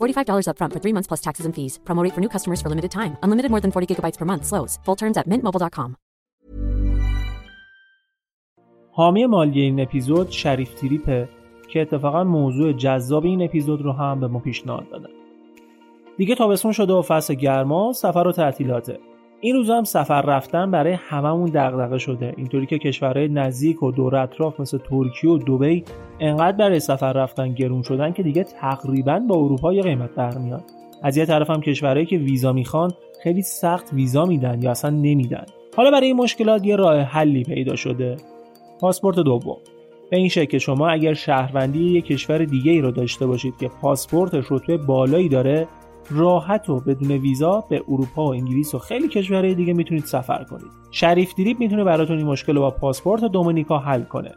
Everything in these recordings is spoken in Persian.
$45 upfront for three months plus taxes and fees. Promote for new customers for limited time. Unlimited more than 40 gigabytes per month. Slows. Full terms at mintmobile.com. حامی مالی این اپیزود شریف تریپه که اتفاقا موضوع جذاب این اپیزود رو هم به ما پیشنهاد دادن. دیگه تابستون شده و فصل گرما سفر و تعطیلاته. این روزا هم سفر رفتن برای هممون دغدغه شده. اینطوری که کشورهای نزدیک و دور اطراف مثل ترکیه و دبی انقدر برای سفر رفتن گرون شدن که دیگه تقریبا با اروپا یه قیمت برمیاد. از یه طرف هم کشورهایی که ویزا می‌خوان خیلی سخت ویزا میدن یا اصلا نمیدن. حالا برای این مشکلات یه راه حلی پیدا شده. پاسپورت دوم. به این شکل شما اگر شهروندی یک کشور دیگه ای رو داشته باشید که پاسپورتش رتبه بالایی داره راحت و بدون ویزا به اروپا و انگلیس و خیلی کشورهای دیگه می‌تونید سفر کنید. شریف دریپ می‌تونه براتون این مشکل رو با پاسپورت دومینیکا حل کنه.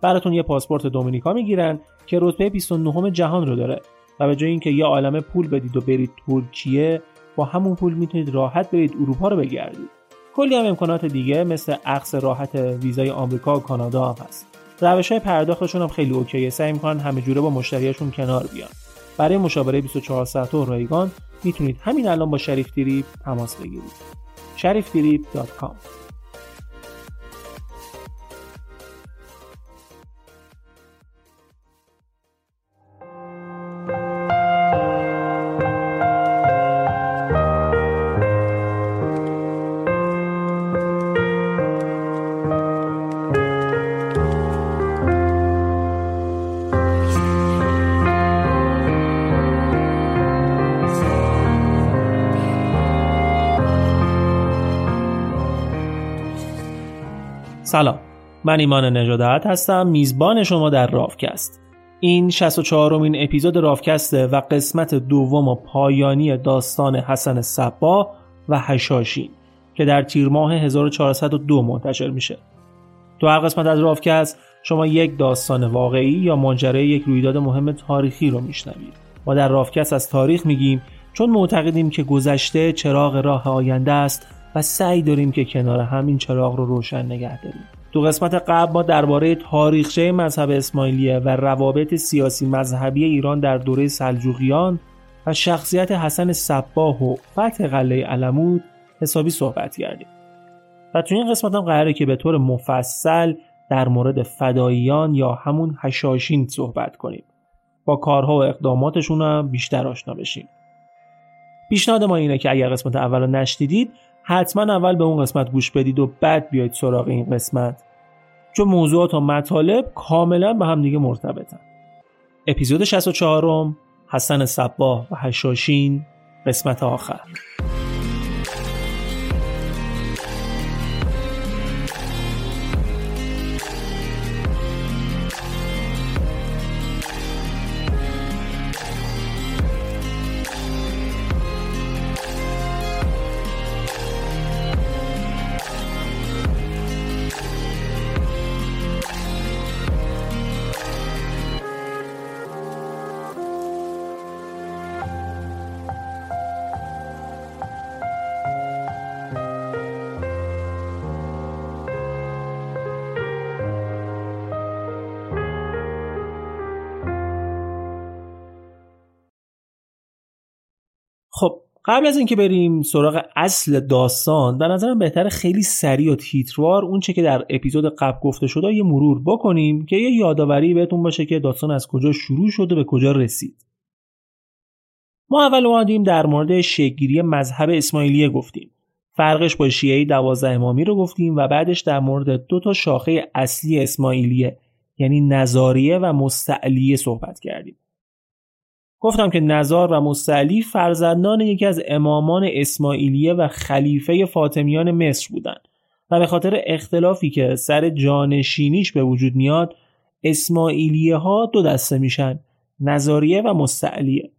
براتون یه پاسپورت دومینیکا می‌گیرن که رتبه 29 جهان رو داره و به جای اینکه یه عالمه پول بدید و برید ترکیه با همون پول می‌تونید راحت برید اروپا رو بگردید. کلی هم امکانات دیگه مثل عکس راحت ویزای آمریکا و کانادا هم هست. روش های پرداختشون هم خیلی اوکیه. سعی می‌کنن همه جوره با مشتریاشون کنار بیان. برای مشاوره 24 ساعته و رایگان می‌تونید همین الان با شریف دیریب تماس بگیرید. شریفدریب.com سلام. من ایمان نجادت هستم. میزبان شما در رافکست. این 64 امین اپیزود رافکسته و قسمت دوم و پایانی داستان حسن صبا و هشاشین که در تیر ماه 1402 منتشر میشه. تو هر قسمت از رافکست شما یک داستان واقعی یا ماجرای یک رویداد مهم تاریخی رو میشنوید. ما در رافکست از تاریخ میگیم چون معتقدیم که گذشته چراغ راه آینده است و سعی داریم که کنار همین چراغ رو روشن نگه داریم. تو قسمت قبل ما درباره تاریخچه مذهب اسماعیلیه و روابط سیاسی مذهبی ایران در دوره سلجوقیان و شخصیت حسن صباه و فتح قلعه علمود حسابی صحبت کردیم. و تو این قسمت هم قراره که به طور مفصل در مورد فداییان یا همون هشاشین صحبت کنیم. با کارها و اقداماتشون هم بیشتر آشنا بشیم. پیشنهاد ما اینه که اگر قسمت اول رو نشنیدید حتما اول به اون قسمت گوش بدید و بعد بیاید سراغ این قسمت. چون موضوعات و مطالب کاملا به هم دیگه مرتبطن. اپیزود 64 حسن صباه و هشاشین قسمت آخر. قبل از اینکه بریم سراغ اصل داستان به نظرم بهتر خیلی سریع و تیتروار اون چه که در اپیزود قبل گفته شده یه مرور بکنیم که یه یادآوری بهتون باشه که داستان از کجا شروع شده به کجا رسید. ما اول اومدیم در مورد شگیری مذهب اسماعیلیه گفتیم. فرقش با شیعه دوازده امامی رو گفتیم و بعدش در مورد دو تا شاخه اصلی اسماعیلیه یعنی نظاریه و مستعلیه صحبت کردیم. گفتم که نزار و مستعلی فرزندان یکی از امامان اسماعیلیه و خلیفه فاطمیان مصر بودند و به خاطر اختلافی که سر جانشینیش به وجود میاد اسماعیلیه ها دو دسته میشن نظاریه و مستعلیه.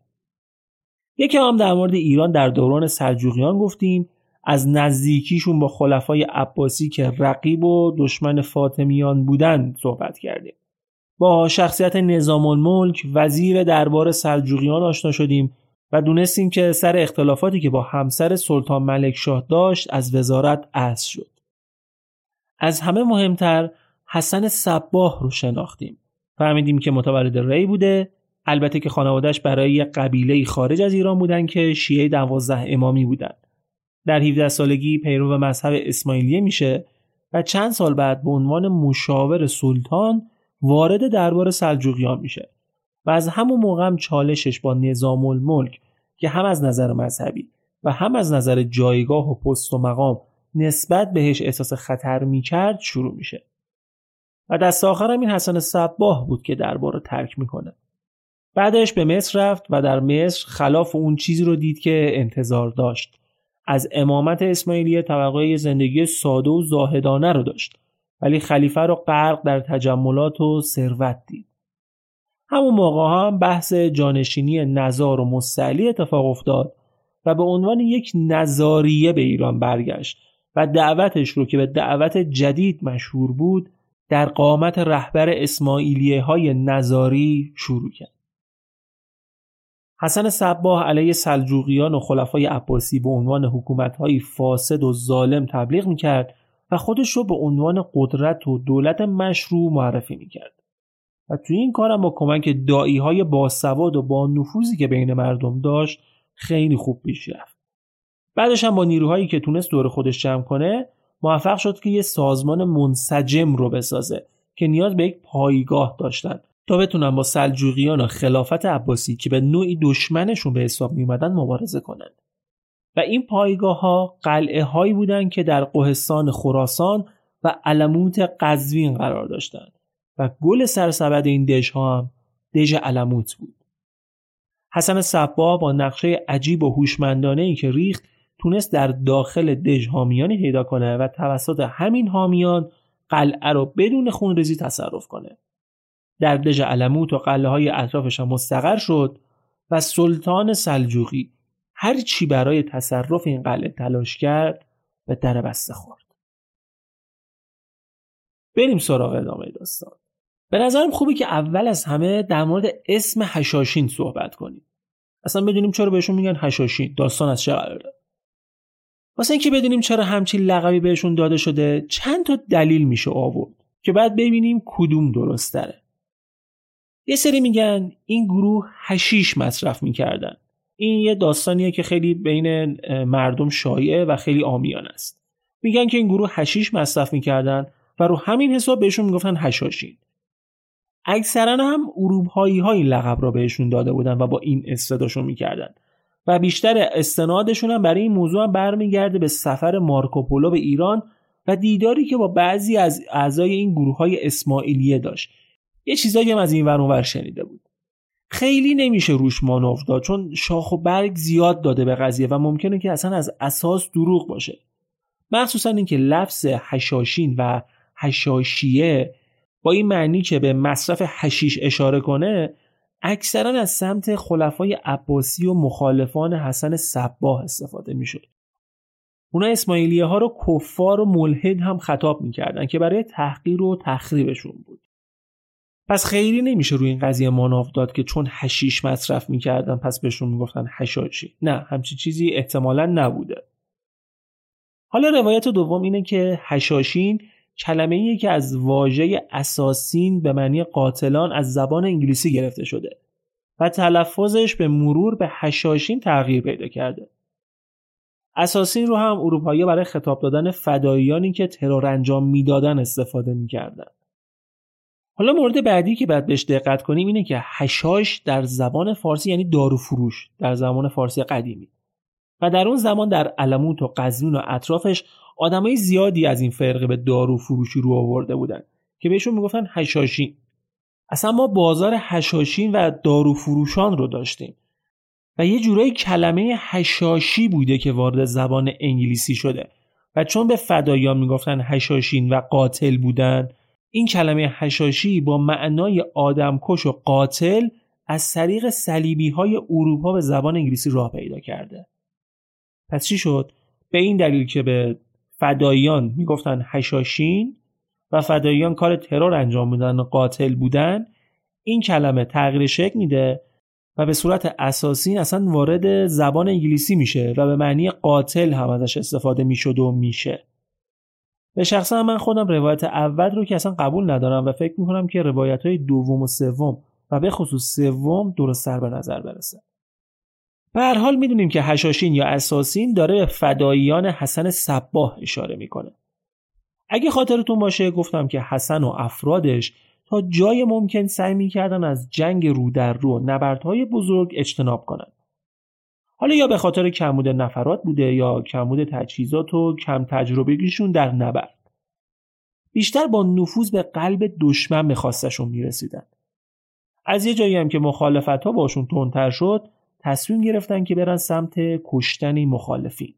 یکی هم در مورد ایران در دوران سلجوقیان گفتیم از نزدیکیشون با خلفای عباسی که رقیب و دشمن فاطمیان بودن صحبت کردیم. با شخصیت نظام الملک وزیر دربار سلجوقیان آشنا شدیم و دونستیم که سر اختلافاتی که با همسر سلطان ملک شاه داشت از وزارت از شد. از همه مهمتر حسن صباه رو شناختیم. فهمیدیم که متولد ری بوده البته که خانوادهش برای یک قبیله خارج از ایران بودن که شیعه دوازده امامی بودن. در 17 سالگی پیرو مذهب اسماعیلیه میشه و چند سال بعد به عنوان مشاور سلطان وارد دربار سلجوقیان میشه و از همون موقع هم چالشش با نظام الملک که هم از نظر مذهبی و هم از نظر جایگاه و پست و مقام نسبت بهش احساس خطر می‌کرد شروع میشه. و دست آخر هم این حسن صباه بود که دربار رو ترک می‌کنه. بعدش به مصر رفت و در مصر خلاف اون چیزی رو دید که انتظار داشت. از امامت اسماعیلیه توقع زندگی ساده و زاهدانه رو داشت. ولی خلیفه رو غرق در تجملات و ثروت دید همون موقع هم بحث جانشینی نزار و مستعلی اتفاق افتاد و به عنوان یک نظاریه به ایران برگشت و دعوتش رو که به دعوت جدید مشهور بود در قامت رهبر اسماعیلیه های نظاری شروع کرد. حسن صباه علیه سلجوقیان و خلفای عباسی به عنوان حکومتهایی فاسد و ظالم تبلیغ می‌کرد و خودش رو به عنوان قدرت و دولت مشروع معرفی می‌کرد و توی این کارم با کمک دایی های باسواد و با نفوذی که بین مردم داشت خیلی خوب پیش رفت بعدش هم با نیروهایی که تونست دور خودش جمع کنه موفق شد که یه سازمان منسجم رو بسازه که نیاز به یک پایگاه داشتن تا بتونن با سلجوقیان و خلافت عباسی که به نوعی دشمنشون به حساب می مبارزه کنند. و این پایگاه ها قلعه هایی بودند که در قهستان خراسان و علموت قزوین قرار داشتند و گل سرسبد این دژ ها هم دژ علموت بود. حسن صبا با نقشه عجیب و هوشمندانه ای که ریخت تونست در داخل دژ حامیانی پیدا کنه و توسط همین حامیان قلعه رو بدون خونریزی تصرف کنه. در دژ علموت و قلعه های اطرافش هم مستقر شد و سلطان سلجوقی هر چی برای تصرف این قلعه تلاش کرد به در بسته خورد. بریم سراغ ادامه داستان. به نظرم خوبه که اول از همه در مورد اسم هشاشین صحبت کنیم. اصلا بدونیم چرا بهشون میگن هشاشین داستان از چه قراره؟ واسه اینکه بدونیم چرا همچین لقبی بهشون داده شده چند تا دلیل میشه آورد که بعد ببینیم کدوم درست داره یه سری میگن این گروه هشیش مصرف می‌کردن. این یه داستانیه که خیلی بین مردم شایعه و خیلی آمیان است. میگن که این گروه هشیش مصرف می‌کردن و رو همین حساب بهشون می‌گفتن هشاشین. اکثرا هم اروپایی های لقب را بهشون داده بودن و با این استداشون می‌کردن. و بیشتر استنادشون هم برای این موضوع هم برمیگرده به سفر مارکوپولو به ایران و دیداری که با بعضی از اعضای این گروه های اسماعیلیه داشت. یه چیزایی هم از این ور شنیده بود. خیلی نمیشه روش مانور داد چون شاخ و برگ زیاد داده به قضیه و ممکنه که اصلا از اساس دروغ باشه. مخصوصا اینکه لفظ حشاشین و حشاشیه با این معنی که به مصرف حشیش اشاره کنه اکثرا از سمت خلفای عباسی و مخالفان حسن صباه استفاده می‌شد. اونا اسماعیلیه ها رو کفار و ملحد هم خطاب می‌کردن که برای تحقیر و تخریبشون بود. پس خیلی نمیشه روی این قضیه ماناف داد که چون هشیش مصرف می‌کردن پس بهشون می‌گفتن هشاشی نه همچی چیزی احتمالا نبوده. حالا روایت دوم اینه که هشاشین کلمه ایه که از واژه اساسین به معنی قاتلان از زبان انگلیسی گرفته شده و تلفظش به مرور به هشاشین تغییر پیدا کرده. اساسین رو هم اروپایی برای خطاب دادن فداییانی که ترور انجام می‌دادن استفاده می‌کردن. حالا مورد بعدی که باید بهش دقت کنیم اینه که هشاش در زبان فارسی یعنی دارو فروش در زمان فارسی قدیمی. و در اون زمان در علموت و قزوین و اطرافش آدمای زیادی از این فرقه به دارو فروشی رو آورده بودن که بهشون می‌گفتن هشاشین. اصلا ما بازار هشاشین و دارو فروشان رو داشتیم. و یه جورایی کلمه هشاشی بوده که وارد زبان انگلیسی شده. و چون به فدایان می‌گفتن هشاشین و قاتل بودن این کلمه هشاشی با معنای آدمکش و قاتل از طریق صلیبی های اروپا به زبان انگلیسی راه پیدا کرده. پس چی شد؟ به این دلیل که به فداییان می‌گفتن هشاشین و فداییان کار ترور انجام میدن و قاتل بودن این کلمه تغییر شکل میده و به صورت اساسی اصلا وارد زبان انگلیسی میشه و به معنی قاتل هم ازش استفاده می‌شد و میشه. به شخصا من خودم روایت اول رو که اصلا قبول ندارم و فکر می‌کنم که روایت های دوم و سوم و به خصوص سوم درست سر به نظر برسه به هر حال می‌دونیم که هشاشین یا اساسین داره به فداییان حسن صباه اشاره می‌کنه اگه خاطرتون باشه گفتم که حسن و افرادش تا جای ممکن سعی می‌کردن از جنگ رو در رو نبردهای بزرگ اجتناب کنند. حالا یا به خاطر کمبود نفرات بوده یا کمبود تجهیزات و کم تجربگیشون در نبرد. بیشتر با نفوذ به قلب دشمن به خواستشون می‌رسیدن. از یه جایی هم که مخالفت ها باشون تندتر شد تصمیم گرفتن که برن سمت کشتن مخالفین.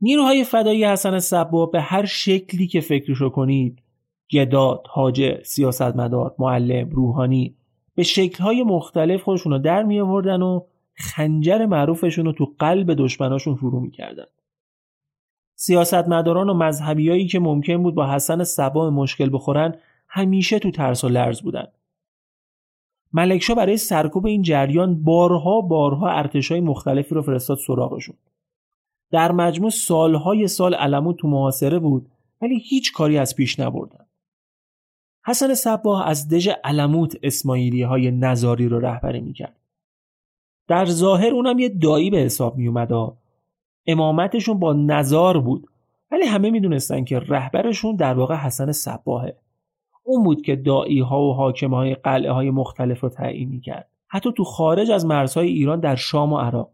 نیروهای فدایی حسن صبا به هر شکلی که فکرشو کنید گداد، حاجه، سیاستمدار، معلم، روحانی به شکلهای مختلف خودشون رو در می آوردن و خنجر معروفشون رو تو قلب دشمناشون فرو می‌کردن. سیاستمداران و مذهبیایی که ممکن بود با حسن صبا مشکل بخورن همیشه تو ترس و لرز بودن. ملکشا برای سرکوب این جریان بارها بارها ارتشای مختلفی رو فرستاد سراغشون. در مجموع سالهای سال علمو تو محاصره بود ولی هیچ کاری از پیش نبردن. حسن صباه از دژ علموت اسماعیلی های نظاری رو رهبری می‌کرد. در ظاهر اونم یه دایی به حساب میومد امامتشون با نظار بود ولی همه می‌دونستن که رهبرشون در واقع حسن صباهه. اون بود که دایی ها و حاکم های قلعه های مختلف رو تعیین می‌کرد. حتی تو خارج از مرزهای ایران در شام و عراق.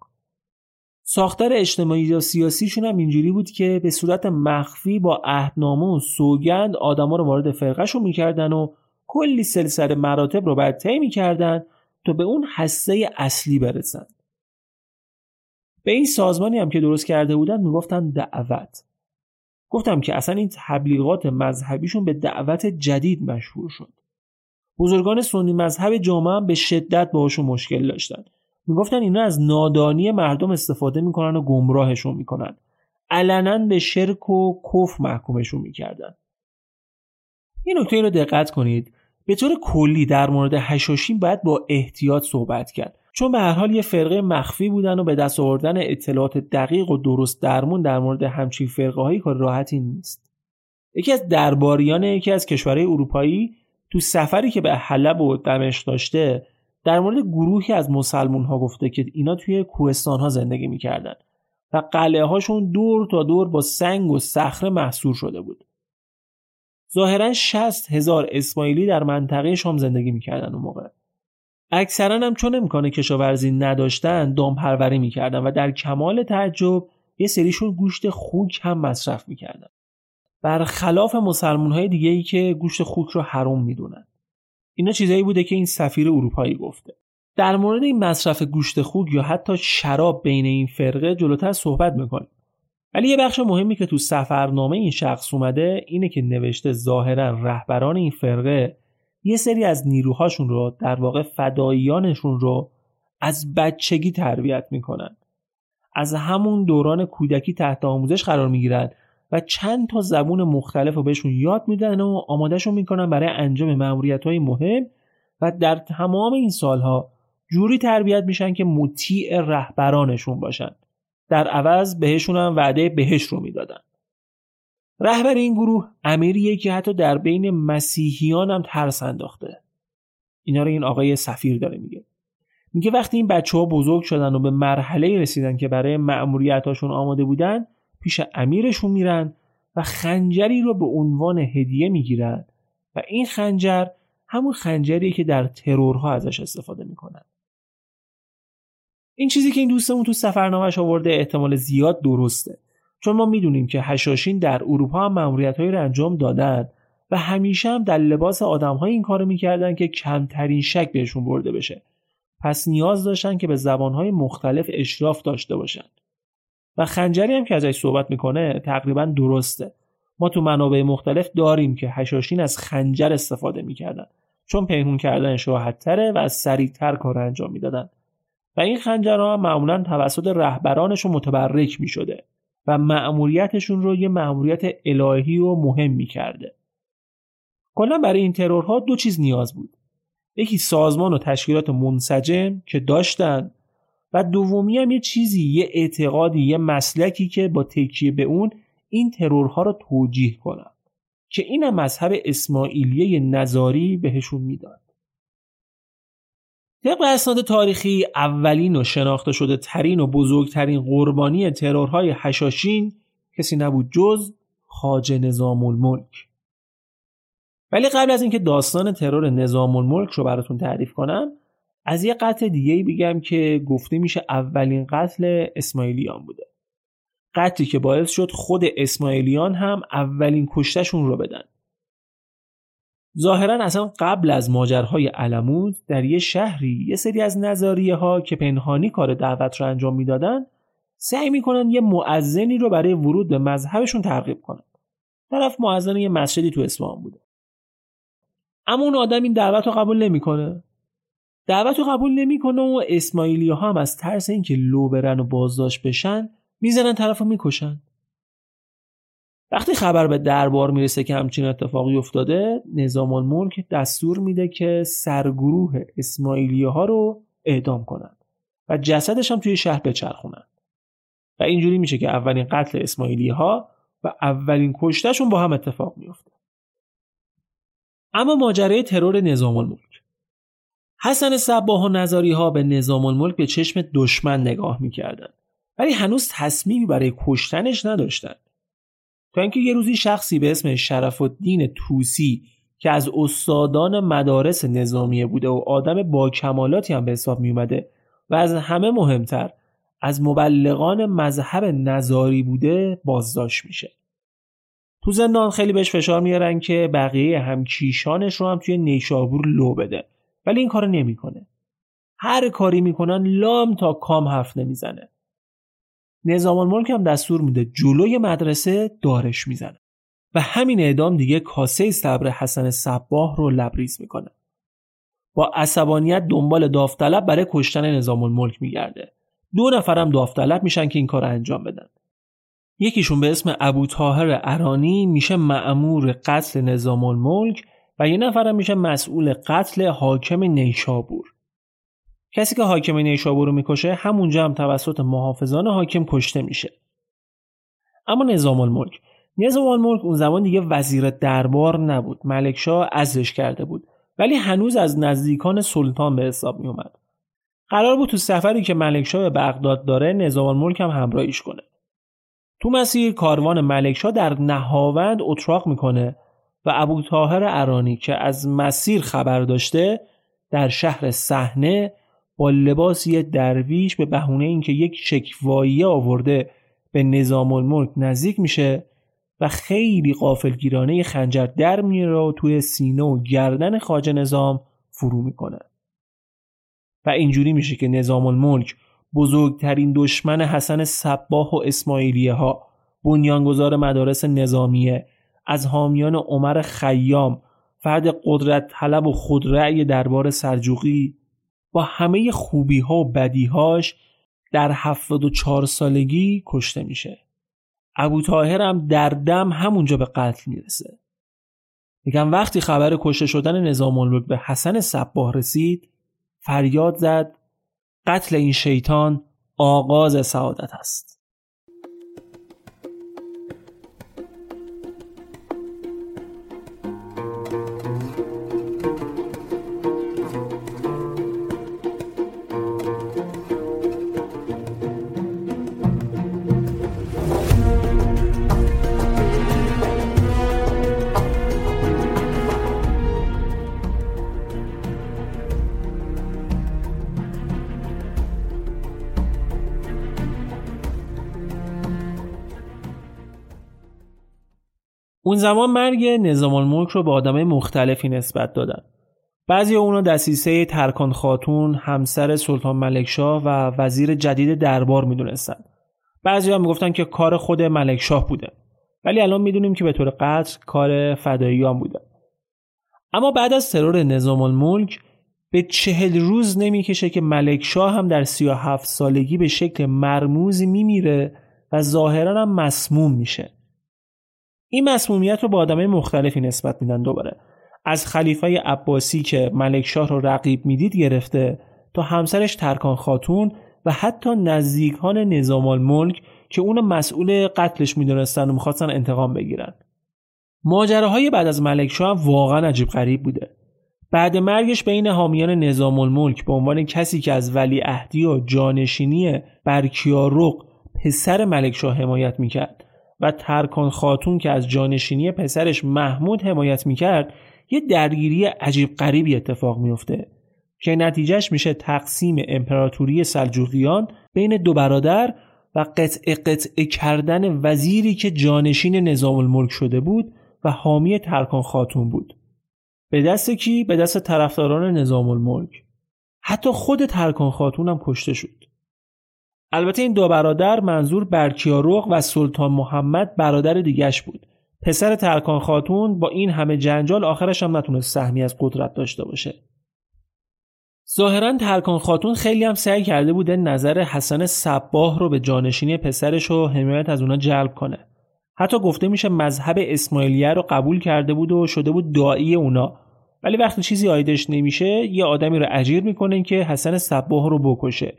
ساختار اجتماعی و سیاسیشون هم اینجوری بود که به صورت مخفی با عهدنامه و سوگند آدما رو وارد فرقهشون می‌کردن و کلی سلسله مراتب رو بعد طی می‌کردن تا به اون حسه اصلی برسن. به این سازمانی هم که درست کرده بودن می‌گفتن دعوت. گفتم که اصلا این تبلیغات مذهبیشون به دعوت جدید مشهور شد. بزرگان سنی مذهب جامعه هم به شدت باهاشون مشکل داشتن. می‌گفتن اینا از نادانی مردم استفاده می‌کنن و گمراهشون می‌کنن. علنا به شرک و کف محکومشون می‌کردن. این نکته رو دقت کنید. به طور کلی در مورد هشاشین باید با احتیاط صحبت کرد چون به هر حال یه فرقه مخفی بودن و به دست آوردن اطلاعات دقیق و درست درمون در مورد همچین فرقه هایی کار راحتی نیست یکی از درباریان یکی از کشورهای اروپایی تو سفری که به حلب و دمشق داشته در مورد گروهی از مسلمون ها گفته که اینا توی کوهستان ها زندگی می‌کردن و قلعه هاشون دور تا دور با سنگ و صخره محصور شده بود. ظاهرا 60 هزار اسماعیلی در منطقه شام زندگی می‌کردن اون موقع. اکثرا هم چون امکان کشاورزی نداشتن دامپروری می‌کردن و در کمال تعجب یه سریشون گوشت خوک هم مصرف می‌کردن. برخلاف مسلمون های دیگه ای که گوشت خوک رو حروم می‌دونن. اینا چیزایی بوده که این سفیر اروپایی گفته در مورد این مصرف گوشت خوک یا حتی شراب بین این فرقه جلوتر صحبت می‌کنیم ولی یه بخش مهمی که تو سفرنامه این شخص اومده اینه که نوشته ظاهرا رهبران این فرقه یه سری از نیروهاشون رو در واقع فداییانشون رو از بچگی تربیت می‌کنن. از همون دوران کودکی تحت آموزش قرار می‌گیرن و چند تا زبون مختلف رو بهشون یاد میدن و آمادهشون می‌کنن برای انجام معمولیت های مهم و در تمام این سالها جوری تربیت میشن که مطیع رهبرانشون باشن. در عوض بهشون هم وعده بهش رو می‌دادن. رهبر این گروه امیریه که حتی در بین مسیحیان هم ترس انداخته. اینا رو این آقای سفیر داره میگه. میگه وقتی این بچه ها بزرگ شدن و به مرحله رسیدن که برای مأموریتاشون آماده بودن پیش امیرشون میرن و خنجری رو به عنوان هدیه می‌گیرن و این خنجر همون خنجریه که در ترورها ازش استفاده می‌کنن. این چیزی که این دوستمون تو سفرنامهش آورده احتمال زیاد درسته. چون ما می‌دونیم که هشاشین در اروپا هم مأموریت رو انجام دادن و همیشه هم در لباس های این کارو می‌کردن که کمترین شک بهشون برده بشه. پس نیاز داشتن که به زبانهای مختلف اشراف داشته باشن. و خنجری هم که ازش صحبت می‌کنه تقریبا درسته. ما تو منابع مختلف داریم که هشاشین از خنجر استفاده می‌کردن. چون پنهون کردنش راحت تره و از سریعتر کار انجام می‌دادن. و این خنجرها معمولا توسط رهبرانشون متبرک می‌شده و مأموریتشون رو یه مأموریت الهی و مهم می‌کرده. کلا برای این ترورها دو چیز نیاز بود. یکی سازمان و تشکیلات منسجم که داشتن و دومی هم یه چیزی یه اعتقادی یه مسلکی که با تکیه به اون این ترورها رو توجیه کنن که اینم مذهب اسماعیلیه نظاری بهشون می‌داد. طبق اسناد تاریخی اولین و شناخته شده ترین و بزرگترین قربانی ترورهای حشاشین کسی نبود جز خاج نظام الملک ولی قبل از اینکه داستان ترور نظام الملک رو براتون تعریف کنم از یه قتل دیگه بگم که گفته میشه اولین قتل اسماعیلیان بوده. قتلی که باعث شد خود اسماعیلیان هم اولین کشتشون رو بدن. ظاهرا اصلا قبل از ماجرهای علمود در یه شهری یه سری از نظریه ها که پنهانی کار دعوت رو انجام می‌دادن سعی می‌کنن یه معزنی رو برای ورود به مذهبشون ترغیب کنن. طرف معزن یه مسجدی تو اصفهان بوده. اما اون آدم این دعوت رو قبول نمی‌کنه. دعوت رو قبول نمی‌کنه و اسماعیلی ها هم از ترس اینکه لو برن و بازداشت بشن می‌زنن طرف رو می‌کشن. وقتی خبر به دربار می‌رسه که همچین اتفاقی افتاده نظام الملک دستور میده که سرگروه اسماعیلی ها رو اعدام کنند و جسدش هم توی شهر بچرخونن و اینجوری میشه که اولین قتل اسماعیلی ها و اولین کشتشون با هم اتفاق میفته. اما ماجرای ترور نظام الملک. حسن صباه و نظاری ها به نظام الملک به چشم دشمن نگاه می‌کردند ولی هنوز تصمیمی برای کشتنش نداشتند. تا اینکه یه روزی شخصی به اسم شرف الدین توسی که از استادان مدارس نظامیه بوده و آدم با کمالاتی هم به حساب می اومده و از همه مهمتر از مبلغان مذهب نظاری بوده بازداشت میشه. تو زندان خیلی بهش فشار میارن که بقیه همکیشانش رو هم توی نیشابور لو بده ولی این کارو نمی‌کنه. هر کاری می‌کنن لام تا کام حرف نمی‌زنه. نظام الملک هم دستور میده جلوی مدرسه دارش می‌زنه. و همین اعدام دیگه کاسه صبر حسن صباه رو لبریز می‌کنه. با عصبانیت دنبال داوطلب برای کشتن نظام الملک میگرده. دو نفرم داوطلب میشن که این کار انجام بدن. یکیشون به اسم ابو طاهر ارانی میشه معمور قتل نظام الملک و یه نفرم میشه مسئول قتل حاکم نیشابور. کسی که حاکم نیشابور رو می‌کشه همونجا هم توسط محافظان حاکم کشته میشه. اما نظام الملک. نظام الملک اون زمان دیگه وزیر دربار نبود. ملکشاه ازش کرده بود. ولی هنوز از نزدیکان سلطان به حساب می اومد قرار بود تو سفری که ملکشاه به بغداد داره نظام الملک هم همراهیش کنه. تو مسیر کاروان ملکشاه در نهاوند اتراق می‌کنه و ابو طاهر ارانی که از مسیر خبر داشته در شهر صحنه با لباس یه درویش به بهونه اینکه یک شکوایی آورده به نظام الملک نزدیک میشه و خیلی قافلگیرانه خنجر در میره و توی سینه و گردن خاج نظام فرو می‌کنه. و اینجوری میشه که نظام الملک بزرگترین دشمن حسن صباه و اسماعیلیه ها بنیانگذار مدارس نظامیه از حامیان عمر خیام فرد قدرت طلب و خودرأی دربار سرجوقی با همه خوبی ها و بدی هاش در 74 سالگی کشته میشه. ابو تاهر هم در دم همونجا به قتل می‌رسه. میگم وقتی خبر کشته شدن نظام الملک به حسن صباه رسید فریاد زد قتل این شیطان آغاز سعادت است. اون زمان مرگ نظام الملک رو به آدمای مختلفی نسبت دادن. بعضی اونا دسیسه ترکان خاتون همسر سلطان ملکشاه و وزیر جدید دربار می‌دونستن. بعضی ها می‌گفتن که کار خود ملکشاه بوده. ولی الان می‌دونیم که به طور قطع کار فداییان بوده. اما بعد از ترور نظام الملک به چهل روز نمی‌کشه که ملکشاه هم در سی و هفت سالگی به شکل مرموزی میمیره و ظاهرا هم مسموم میشه. این مسمومیت رو با آدمای مختلفی نسبت میدن دوباره. از خلیفه عباسی که ملکشاه رو رقیب می‌دید گرفته تا همسرش ترکان خاتون و حتی نزدیکان نظام الملک که اون مسئول قتلش می‌دونستن و می‌خواستن انتقام بگیرن. ماجراهای بعد از ملکشاه واقعا عجیب غریب بوده. بعد مرگش بین حامیان نظام الملک به عنوان کسی که از ولی اهدی و جانشینی برکیارق پسر ملکشاه حمایت می‌کرد. و ترکان خاتون که از جانشینی پسرش محمود حمایت می‌کرد یه درگیری عجیب غریبی اتفاق میفته که نتیجهش میشه تقسیم امپراتوری سلجوقیان بین دو برادر و قطع قطع کردن وزیری که جانشین نظام الملک شده بود و حامی ترکان خاتون بود. به دست کی؟ به دست طرفداران نظام الملک حتی خود ترکان خاتون هم کشته شد. البته این دو برادر منظور برکیاروق و سلطان محمد برادر دیگش بود. پسر ترکان خاتون با این همه جنجال آخرش هم نتونست سهمی از قدرت داشته باشه. ظاهرا ترکان خاتون خیلی هم سعی کرده بوده نظر حسن صباه رو به جانشینی پسرش و حمایت از اونا جلب کنه. حتی گفته میشه مذهب اسماعیلیه رو قبول کرده بود و شده بود دایی اونا. ولی وقتی چیزی آیدش نمیشه یه آدمی رو اجیر می‌کنه که حسن صباه رو بکشه.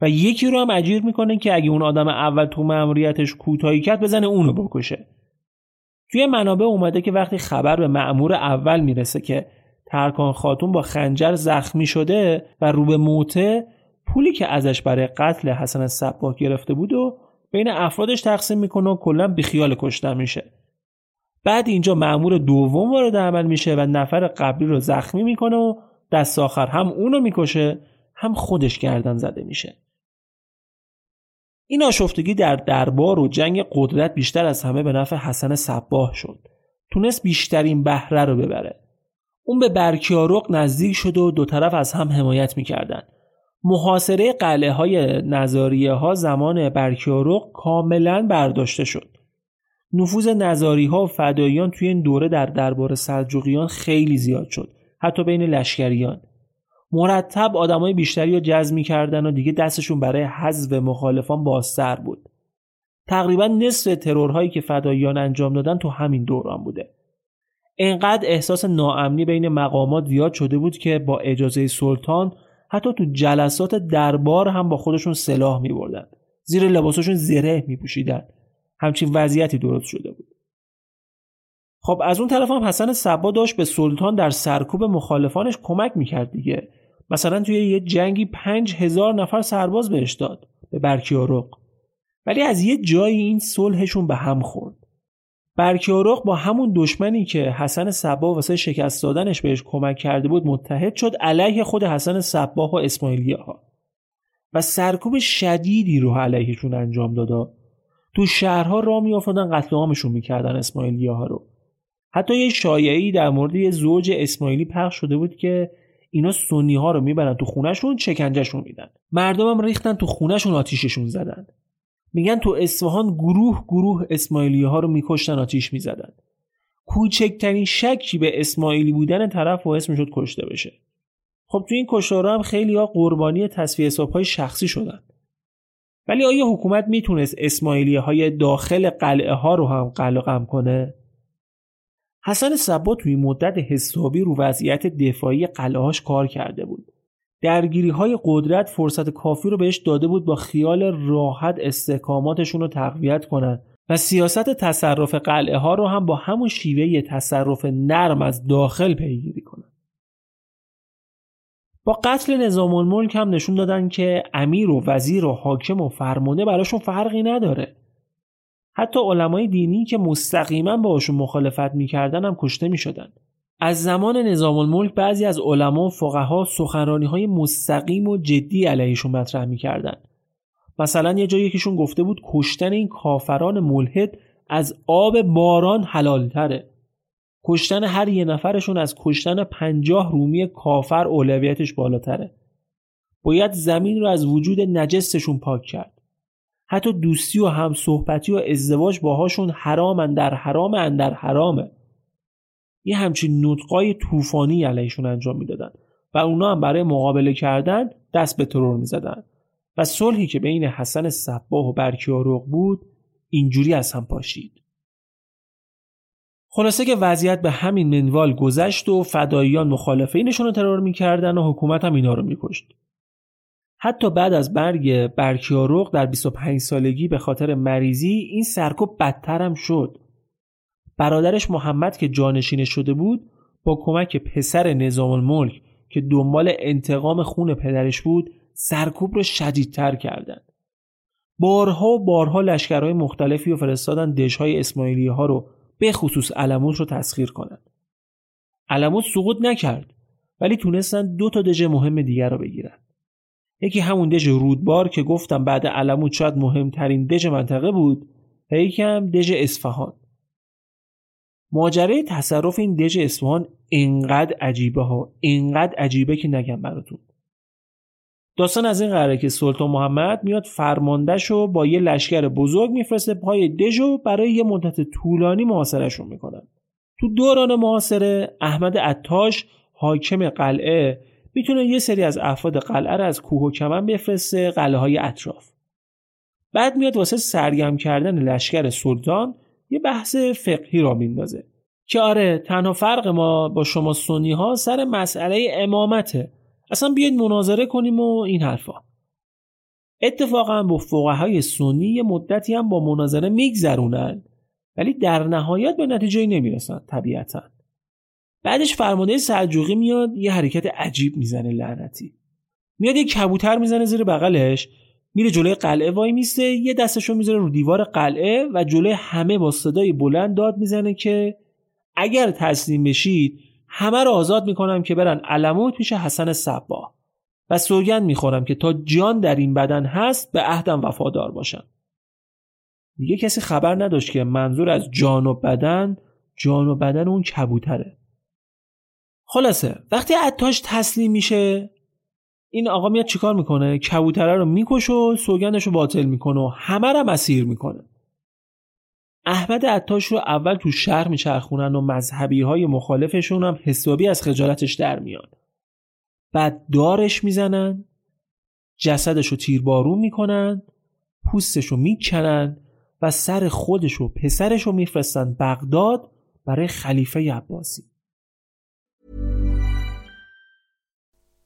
و یکی رو هم اجیر می‌کنه که اگه اون آدم اول تو مأموریتش کوتاهی کرد بزنه اونو بکشه. توی منابع اومده که وقتی خبر به مأمور اول می‌رسه که ترکان خاتون با خنجر زخمی شده و رو به موته پولی که ازش برای قتل حسن صباه گرفته بود و بین افرادش تقسیم می‌کنه و کلا بیخیال کشتن میشه. بعد اینجا مأمور دوم وارد عمل میشه و نفر قبلی رو زخمی می‌کنه و دست آخر هم اونو می‌کشه هم خودش گردن زده میشه. این آشفتگی در دربار و جنگ قدرت بیشتر از همه به نفع حسن صباه شد. تونست بیشترین بهره رو ببره. اون به برکیارق نزدیک شد و دو طرف از هم حمایت می‌کردن. محاصره قلعه های نظاریه ها زمان برکیارق کاملا برداشته شد. نفوذ نظاری ها و فداییان توی این دوره در دربار سلجوقیان خیلی زیاد شد. حتی بین لشکریان. مرتب آدمای بیشتری رو جذب می‌کردن و دیگه دستشون برای حذف مخالفان بازتر بود تقریبا نصف ترورهایی که فداییان انجام دادن تو همین دوران بوده انقدر احساس ناامنی بین مقامات زیاد شده بود که با اجازه سلطان حتی تو جلسات دربار هم با خودشون سلاح می بردن. زیر لباسشون زره می پوشیدن. همچین وضعیتی درست شده بود. خب از اون طرف هم حسن صبا داشت به سلطان در سرکوب مخالفانش کمک می‌کرد دیگه مثلا توی یه جنگی پنج هزار نفر سرباز بهش داد به برکیارق ولی از یه جایی این صلحشون به هم خورد. برکیارق با همون دشمنی که حسن صبا واسه شکست دادنش بهش کمک کرده بود متحد شد علیه خود حسن صبا و اسماعیلیه ها و سرکوب شدیدی رو علیهشون انجام دادا تو شهرها را میافتادن قتل عامشون می‌کردن اسماعیلیه ها رو. حتی یه شایعی در مورد یه زوج اسماعیلی پخش شده بود که اینا سنی ها رو می‌برن تو خونهشون چکنجهشون میدن. مردمم ریختن تو خونهشون آتیششون زدن. میگن تو اصفهان گروه گروه اسماعیلی ها رو میکشتن آتیش می‌زدن. کوچکترین شکی به اسماعیلی بودن طرف باعث می‌شد کشته بشه. خب تو این کشتارها هم خیلی ها قربانی تصفیه حساب های شخصی شدن. ولی آیا حکومت می‌تونست اسماعیلی های داخل قلعه ها رو هم قلقم کنه؟ حسن صبا توی مدت حسابی رو وضعیت دفاعی قلعهاش کار کرده بود. درگیری های قدرت فرصت کافی رو بهش داده بود با خیال راحت استحکاماتشون رو تقویت کنند و سیاست تصرف قلعه ها رو هم با همون شیوه تصرف نرم از داخل پیگیری کنند. با قتل نظام الملک هم نشون دادن که امیر و وزیر و حاکم و فرمانده براشون فرقی نداره حتی علمای دینی که مستقیما باشون مخالفت می‌کردن هم کشته می‌شدن. از زمان نظام الملک بعضی از علما و فقها سخنرانی های مستقیم و جدی علیهشون مطرح می‌کردن. مثلا یه جایی یکیشون گفته بود کشتن این کافران ملحد از آب باران حلال تره کشتن هر یه نفرشون از کشتن پنجاه رومی کافر اولویتش بالاتره. باید زمین رو از وجود نجستشون پاک کرد. حتی دوستی و هم صحبتی و ازدواج باهاشون حرام در حرام اندر حرامه. یه همچین نطقای طوفانی علیشون انجام می‌دادن و اونا هم برای مقابله کردن دست به ترور می‌زدن. و صلحی که بین حسن صباه و برکیاروغ بود اینجوری از هم پاشید. خلاصه که وضعیت به همین منوال گذشت و فداییان مخالفینشون رو ترور می‌کردن و حکومت هم اینا رو میکشت. حتی بعد از برگ برکیاروغ در 25 سالگی به خاطر مریضی این سرکوب بدتر هم شد برادرش محمد که جانشین شده بود با کمک پسر نظام الملک که دنبال انتقام خون پدرش بود سرکوب رو شدیدتر کردند. بارها و بارها لشکرهای مختلفی و فرستادن دژهای اسماعیلی ها رو به خصوص علموت رو تسخیر کنند. علموت سقوط نکرد ولی تونستن دو تا دژ مهم دیگر رو بگیرن. یکی همون دژ رودبار که گفتم بعد علموت شاید مهمترین دژ منطقه بود و یکی هم دژ اصفهان. ماجرای تصرف این دژ اصفهان اینقدر عجیبه ها اینقدر عجیبه که نگم براتون داستان از این قراره که سلطان محمد میاد فرماندهش با یه لشکر بزرگ میفرسته پای دژو برای یه مدت طولانی محاصرهشون می‌کنن تو دوران محاصره احمد عطاش حاکم قلعه می‌تونه یه سری از افراد قلعه رو از کوه و کمن بفرسته قلعه های اطراف. بعد میاد واسه سرگرم کردن لشکر سلطان یه بحث فقهی را میندازه. که آره تنها فرق ما با شما سنی ها سر مسئله امامته. اصلا بیاید مناظره کنیم و این حرفا. اتفاقا با فقهای سنی یه مدتی هم با مناظره میگذرونن ولی در نهایت به نتیجه نمی‌رسن طبیعتا. بعدش فرمانده سلجوقی میاد یه حرکت عجیب می‌زنه لعنتی. میاد یه کبوتر می‌زنه زیر بغلش میره جلوی قلعه وای میسته یه دستشو می‌ذاره رو دیوار قلعه و جلوی همه با صدای بلند داد می‌زنه که اگر تسلیم بشید همه رو آزاد می‌کنم که برن علموت پیش حسن صبا. و سوگند می‌خورم که تا جان در این بدن هست به عهدم وفادار باشم. دیگه کسی خبر نداشت که منظور از جان و بدن جان و بدن اون کبوتره. خلاصه وقتی عطاش تسلیم میشه این آقا میاد چیکار می‌کنه؟ کبوتره رو می‌کشه و سوگندش رو باطل می‌کنه و همه رو مسیر می‌کنه. احمد عطاش رو اول تو شهر میچرخونن و مذهبی های مخالفشون هم حسابی از خجالتش در میان بعد دارش می‌زنن جسدش رو تیربارون می‌کنن پوستش رو می‌کنن و سر خودش و پسرش رو میفرستن بغداد برای خلیفه عباسی.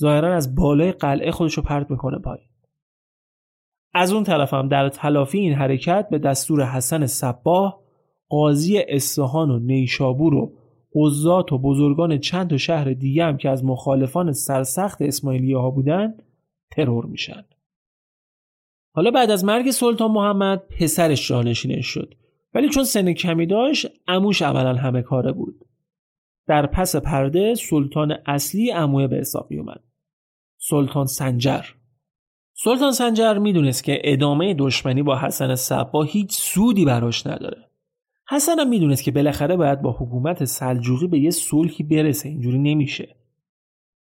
ظاهرا از بالای قلعه خودش رو پرت می‌کنه پایین. از اون طرف هم در تلافی این حرکت به دستور حسن صباه قاضی اصفهان و نیشابور و قضات و بزرگان چند تا شهر دیگه هم که از مخالفان سرسخت اسماعیلیه ها بودن ترور میشن. حالا بعد از مرگ سلطان محمد پسرش جانشینش شد. ولی چون سن کمی داشت اموش عملا همه کاره بود. در پس پرده سلطان اصلی اموه به حساب می اومد سلطان سنجر. سلطان سنجر می‌دونست که ادامه دشمنی با حسن صبا هیچ سودی براش نداره. حسن هم می‌دونست که بالاخره باید با حکومت سلجوقی به یه صلحی برسه اینجوری نمیشه.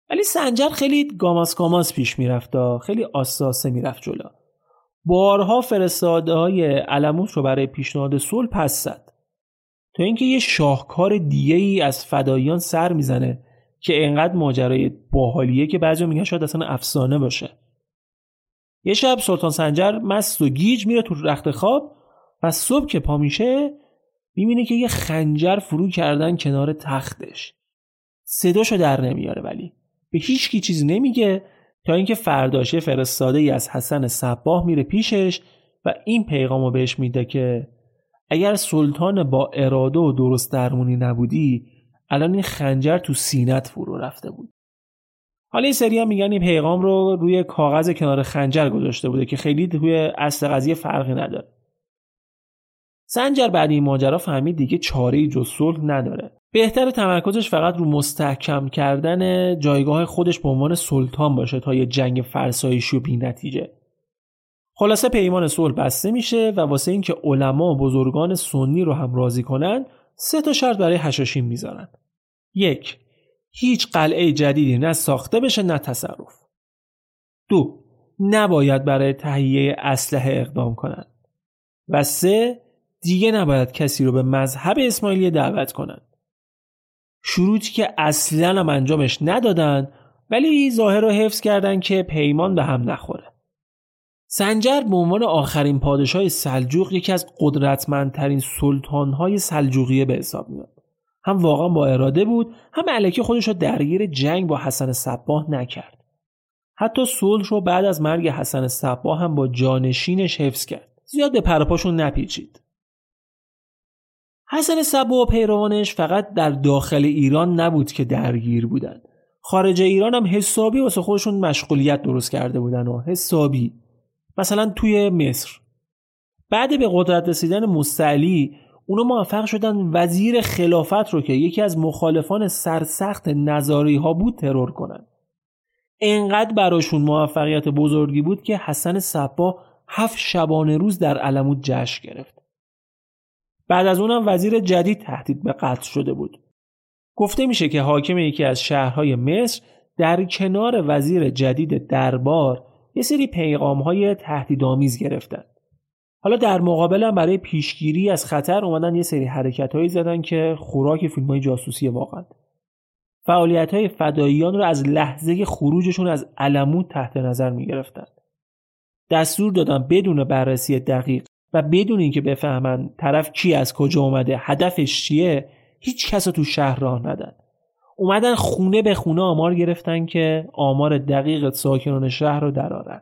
ولی سنجر خیلی گاماس گاماس پیش می‌رفت خیلی آساسه می‌رفت جلو. بارها فرستاده های علموت رو برای پیشنهاد صلح پس زد. تا اینکه یه شاهکار دیگه ای از فداییان سر می‌زنه که انقدر ماجرای باحالیه که بعضی میگن شاید اصلا افسانه باشه. یه شب سلطان سنجر مست و گیج میره تو رخت خواب و صبح که پا میشه می‌بینه که یه خنجر فرو کردن کنار تختش. صداشو در نمیاره ولی. به هیچ کی چیزی نمیگه تا اینکه فرداشه فرستاده ای از حسن صباه میره پیشش و این پیغامو بهش میده که اگر سلطان با اراده و درست درمونی نبودی الان این خنجر تو سینت فرو رفته بود. حالا این سری میگن این پیغام رو روی کاغذ کنار خنجر گذاشته بوده که خیلی توی اصل قضیه فرقی نداره. سنجر بعد این ماجرا فهمید دیگه چاره جز صلح نداره. بهتر تمرکزش فقط رو مستحکم کردن جایگاه خودش به عنوان سلطان باشه تا یه جنگ فرسایشی و نتیجه خلاصه پیمان صلح بسته میشه و واسه اینکه علما و بزرگان سنی رو هم راضی کنن سه تا شرط برای حشاشین می‌ذارن. یک هیچ قلعه جدیدی نه ساخته بشه نه تصرف. دو نباید برای تهیه اسلحه اقدام کنند و سه دیگه نباید کسی رو به مذهب اسماعیلی دعوت کنند شروطی که اصلا هم انجامش ندادن ولی ظاهر رو حفظ کردن که پیمان به هم نخوره. سنجر به عنوان آخرین پادشاه سلجوق یکی از قدرتمندترین سلطانهای سلجوقیه به حساب میاد هم واقعا با اراده بود هم علکی خودش رو درگیر جنگ با حسن صباه نکرد. حتی صلح رو بعد از مرگ حسن صباه هم با جانشینش حفظ کرد. زیاد به پرپاشون نپیچید. حسن صبا و پیروانش فقط در داخل ایران نبود که درگیر بودن. خارج ایران هم حسابی واسه خودشون مشغولیت درست کرده بودن و حسابی. مثلا توی مصر. بعد به قدرت رسیدن مستعلی اونو موفق شدن وزیر خلافت رو که یکی از مخالفان سرسخت نظاری ها بود ترور کنن. انقدر براشون موفقیت بزرگی بود که حسن صبا هفت شبانه روز در علمود جشن گرفت. بعد از اونم وزیر جدید تهدید به قتل شده بود. گفته میشه که حاکم یکی از شهرهای مصر در کنار وزیر جدید دربار یه سری پیغام های تهدیدآمیز گرفتن. حالا در مقابل برای پیشگیری از خطر اومدن یه سری حرکت هایی زدن که خوراک فیلم های جاسوسی واقعا. فعالیت های فداییان رو از لحظه خروجشون از علمود تحت نظر می گرفتن. دستور دادن بدون بررسی دقیق و بدون اینکه بفهمن طرف کی از کجا اومده هدفش چیه هیچ کس تو شهر راه ندن. اومدن خونه به خونه آمار گرفتن که آمار دقیق ساکنان شهر رو درارن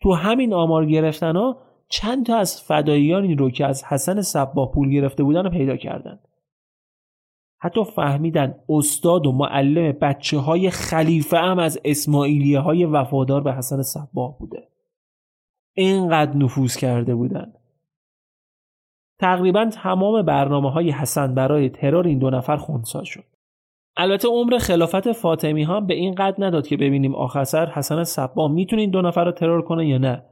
تو همین آمار گرفتن ها چند تا از فداییانی رو که از حسن سبا پول گرفته بودن رو پیدا کردن حتی فهمیدن استاد و معلم بچه های خلیفه هم از اسماعیلیه های وفادار به حسن سبا بوده اینقدر نفوذ کرده بودند. تقریبا تمام برنامه های حسن برای ترور این دو نفر خونسا شد. البته عمر خلافت فاطمی هم به این قد نداد که ببینیم آخر حسن صبا می‌تونه این دو نفر رو ترور کنه یا نه.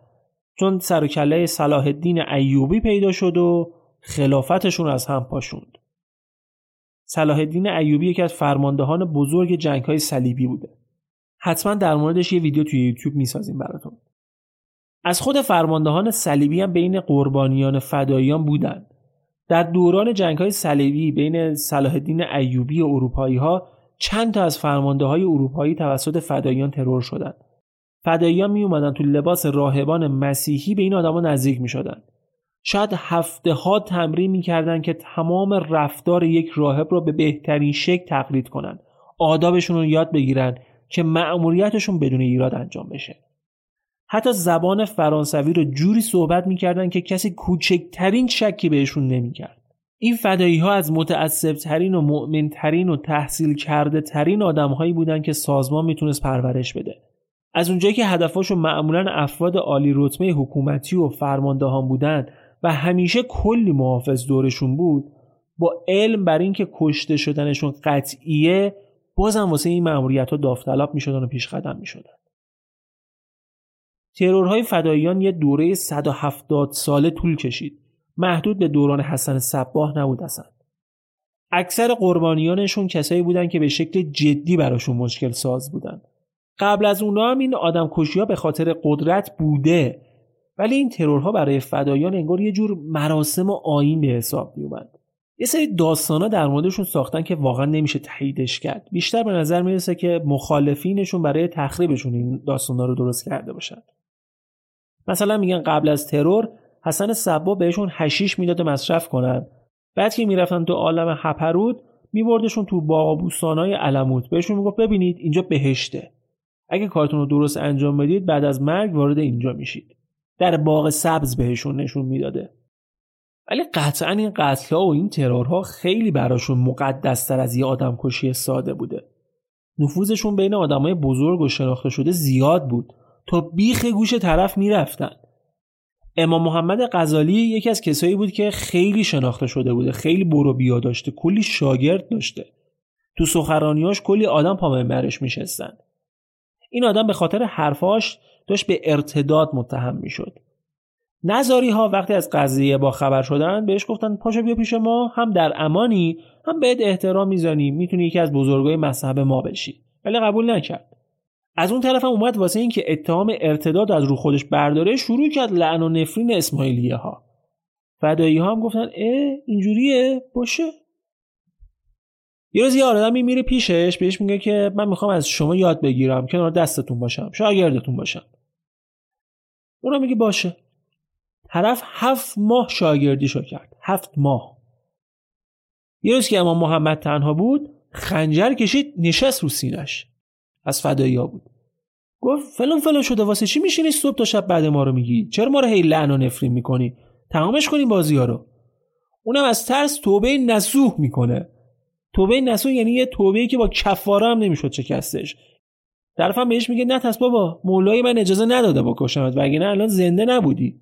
چون سر و کله صلاح الدین ایوبی پیدا شد و خلافتشون از هم پاشوند. صلاح الدین ایوبی یکی از فرماندهان بزرگ جنگ های صلیبی بوده. حتما در موردش یه ویدیو توی یوتیوب می‌سازیم براتون. از خود فرماندهان صلیبی هم بین قربانیان فداییان بودند. در دوران جنگ های صلیبی بین صلاح الدین ایوبی و اروپایی ها چند تا از فرمانده های اروپایی توسط فداییان ترور شدند. فداییان می اومدن تو لباس راهبان مسیحی به این آدما نزدیک می شدن. شاید هفته ها تمرین می کردن که تمام رفتار یک راهب را به بهترین شکل تقلید کنند. آدابشون رو یاد بگیرن که مأموریتشون بدون ایراد انجام بشه. حتی زبان فرانسوی رو جوری صحبت می‌کردن که کسی کوچکترین شکی بهشون نمی‌کرد. این فدایی ها از متعصب ترین و مؤمن ترین و تحصیل کرده ترین آدم هایی بودن که سازمان می‌تونست پرورش بده. از اونجایی که هدفاشو معمولا افراد عالی رتبه حکومتی و فرماندهان بودن و همیشه کلی محافظ دورشون بود با علم بر اینکه کشته شدنشون قطعیه بازم واسه این مأموریت ها داوطلب می‌شدن و پیش قدم می‌شدن. ترورهای فداییان یه دوره 170 ساله طول کشید. محدود به دوران حسن صباه نبود اصلا. اکثر قربانیانشون کسایی بودن که به شکل جدی براشون مشکل ساز بودن. قبل از اونا هم این آدم ها به خاطر قدرت بوده. ولی این ترورها برای فدایان انگار یه جور مراسم و آین به حساب میومد یه سری داستانا در موردشون ساختن که واقعا نمیشه تاییدش کرد. بیشتر به نظر می‌رسه که مخالفینشون برای تخریبشون این داستانا رو درست کرده باشن. مثلا میگن قبل از ترور حسن صبا بهشون هشیش می‌داد مصرف کنن. بعد که می‌رفتن تو عالم هپرود میبردشون تو باغ بوستانای علموت بهشون می‌گفت ببینید اینجا بهشته. اگه کارتون رو درست انجام بدید بعد از مرگ وارد اینجا میشید. در باغ سبز بهشون نشون می‌داده. ولی قطعا این قتلها و این ترورها خیلی براشون مقدستر از یه آدم کشی ساده بوده. نفوذشون بین آدمای بزرگ و شناخته شده زیاد بود. تا بیخ گوش طرف می‌رفتن. امام محمد غزالی یکی از کسایی بود که خیلی شناخته شده بوده خیلی برو بیا داشته کلی شاگرد داشته. تو سخرانیاش کلی آدم پا منبرش میشستن. این آدم به خاطر حرفاش داشت به ارتداد متهم می‌شد. نظاری ها وقتی از قضیه با خبر شدن بهش گفتن پاشو بیا پیش ما هم در امانی هم بهت احترام می‌زنیم می‌تونی یکی از بزرگای مذهب ما بشی. ولی قبول نکرد. از اون طرف هم اومد واسه اینکه اتهام ارتداد از رو خودش برداره شروع کرد لعن و نفرین اسماعیلیه ها فدایی ها هم گفتن اه اینجوریه باشه. یه روز یه آدمی میره پیشش بهش میگه که من می‌خوام از شما یاد بگیرم کنار دستتون باشم شاگردتون باشم. اونم میگه باشه. طرف هفت ماه شاگردیشو کرد. هفت ماه. یه روز که امام محمد تنها بود خنجر کشید نشست رو سینش از فدایی ها بود. گفت فلان فلان شده واسه چی میشینی صبح تا شب بعد ما رو میگی؟ چرا ما رو هی لعن و نفرین می‌کنی؟ تمامش کنیم بازی ها رو. اونم از ترس توبه نسوح می‌کنه. توبه نسوح یعنی یه توبه که با کفاره هم نمی‌شد کستش طرفم بهش میگه نه تس بابا مولای من اجازه نداده بکشمت وگه نه الان زنده نبودی.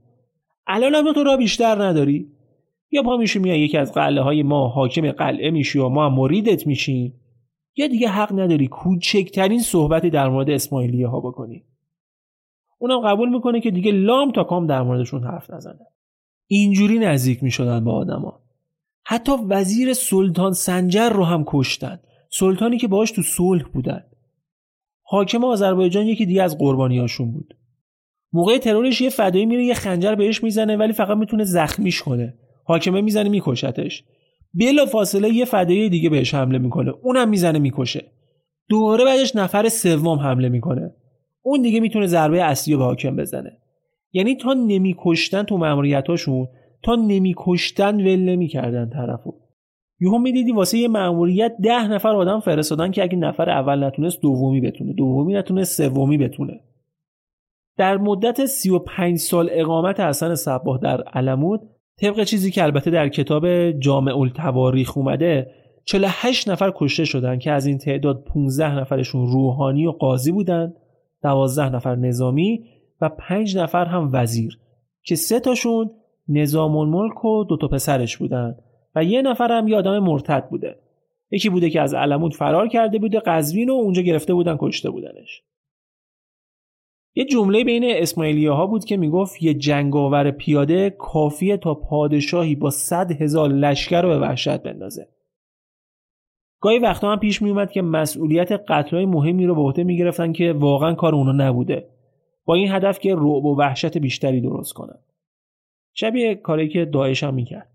الان هم تو را بیشتر نداری. یا پا میشی میای یکی از قلعه های ما حاکم قلعه میشی و ما هم مریدت میشیم. یا دیگه حق نداری کوچکترین صحبتی در مورد اسماعیلیه ها بکنی. اونم قبول می‌کنه که دیگه لام تا کام در موردشون حرف نزنه. اینجوری نزدیک می‌شدن به آدما. حتی وزیر سلطان سنجر رو هم کشتن. سلطانی که باهاش تو صلح بودن. حاکم آذربایجان یکی دیگه از قربانیاشون بود. موقع ترورش یه فدایی میره یه خنجر بهش می‌زنه ولی فقط می‌تونه زخمیش کنه. حاکمه می‌زنه میکشتش. بلا فاصله یه فدایی دیگه بهش حمله می‌کنه. اونم می‌زنه می‌کشه. دوباره بعدش نفر سوم حمله می‌کنه. اون دیگه می‌تونه ضربه اصلی به حاکم بزنه. یعنی تا نمیکشتن تو ماموریتاشون تا نمیکشتن ول نمی‌کردن طرفو. یهو می‌دیدی واسه یه ماموریت ده نفر آدم فرستادن که اگه نفر اول نتونست دومی بتونه دومی نتونست سومی بتونه. در مدت 35 سال اقامت حسن صباه در علمود طبق چیزی که البته در کتاب جامع التواریخ اومده 48 نفر کشته شدن که از این تعداد 15 نفرشون روحانی و قاضی بودن 12 نفر نظامی و 5 نفر هم وزیر که سه تاشون نظام الملک و دو تا پسرش بودن و یه نفر هم یه آدم مرتد بوده. یکی بوده که از علمود فرار کرده بوده قزوین و اونجا گرفته بودن کشته بودنش. یه جمله بین اسماعیلیه ها بود که می‌گفت یه جنگاور پیاده کافیه تا پادشاهی با صد هزار لشکر رو به وحشت بندازه. گاهی وقتا هم پیش میومد که مسئولیت قتلهای مهمی رو به عهده می‌گرفتن که واقعا کار اونا نبوده. با این هدف که رعب و وحشت بیشتری درست کنن. شبیه کاری که داعش هم می‌کرد.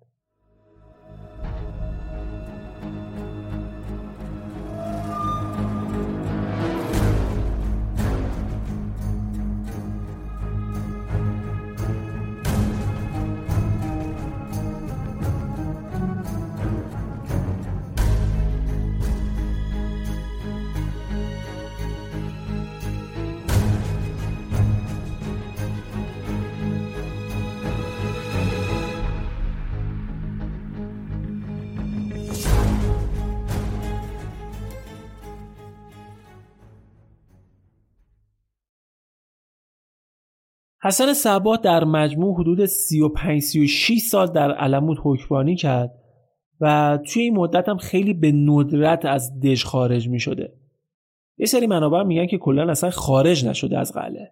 حسن صباه در مجموع حدود 35 36 سال در علمود حکمرانی کرد و توی این مدت هم خیلی به ندرت از دژ خارج می شده. یه سری منابع میگن که کلا اصلا خارج نشده از قلعه.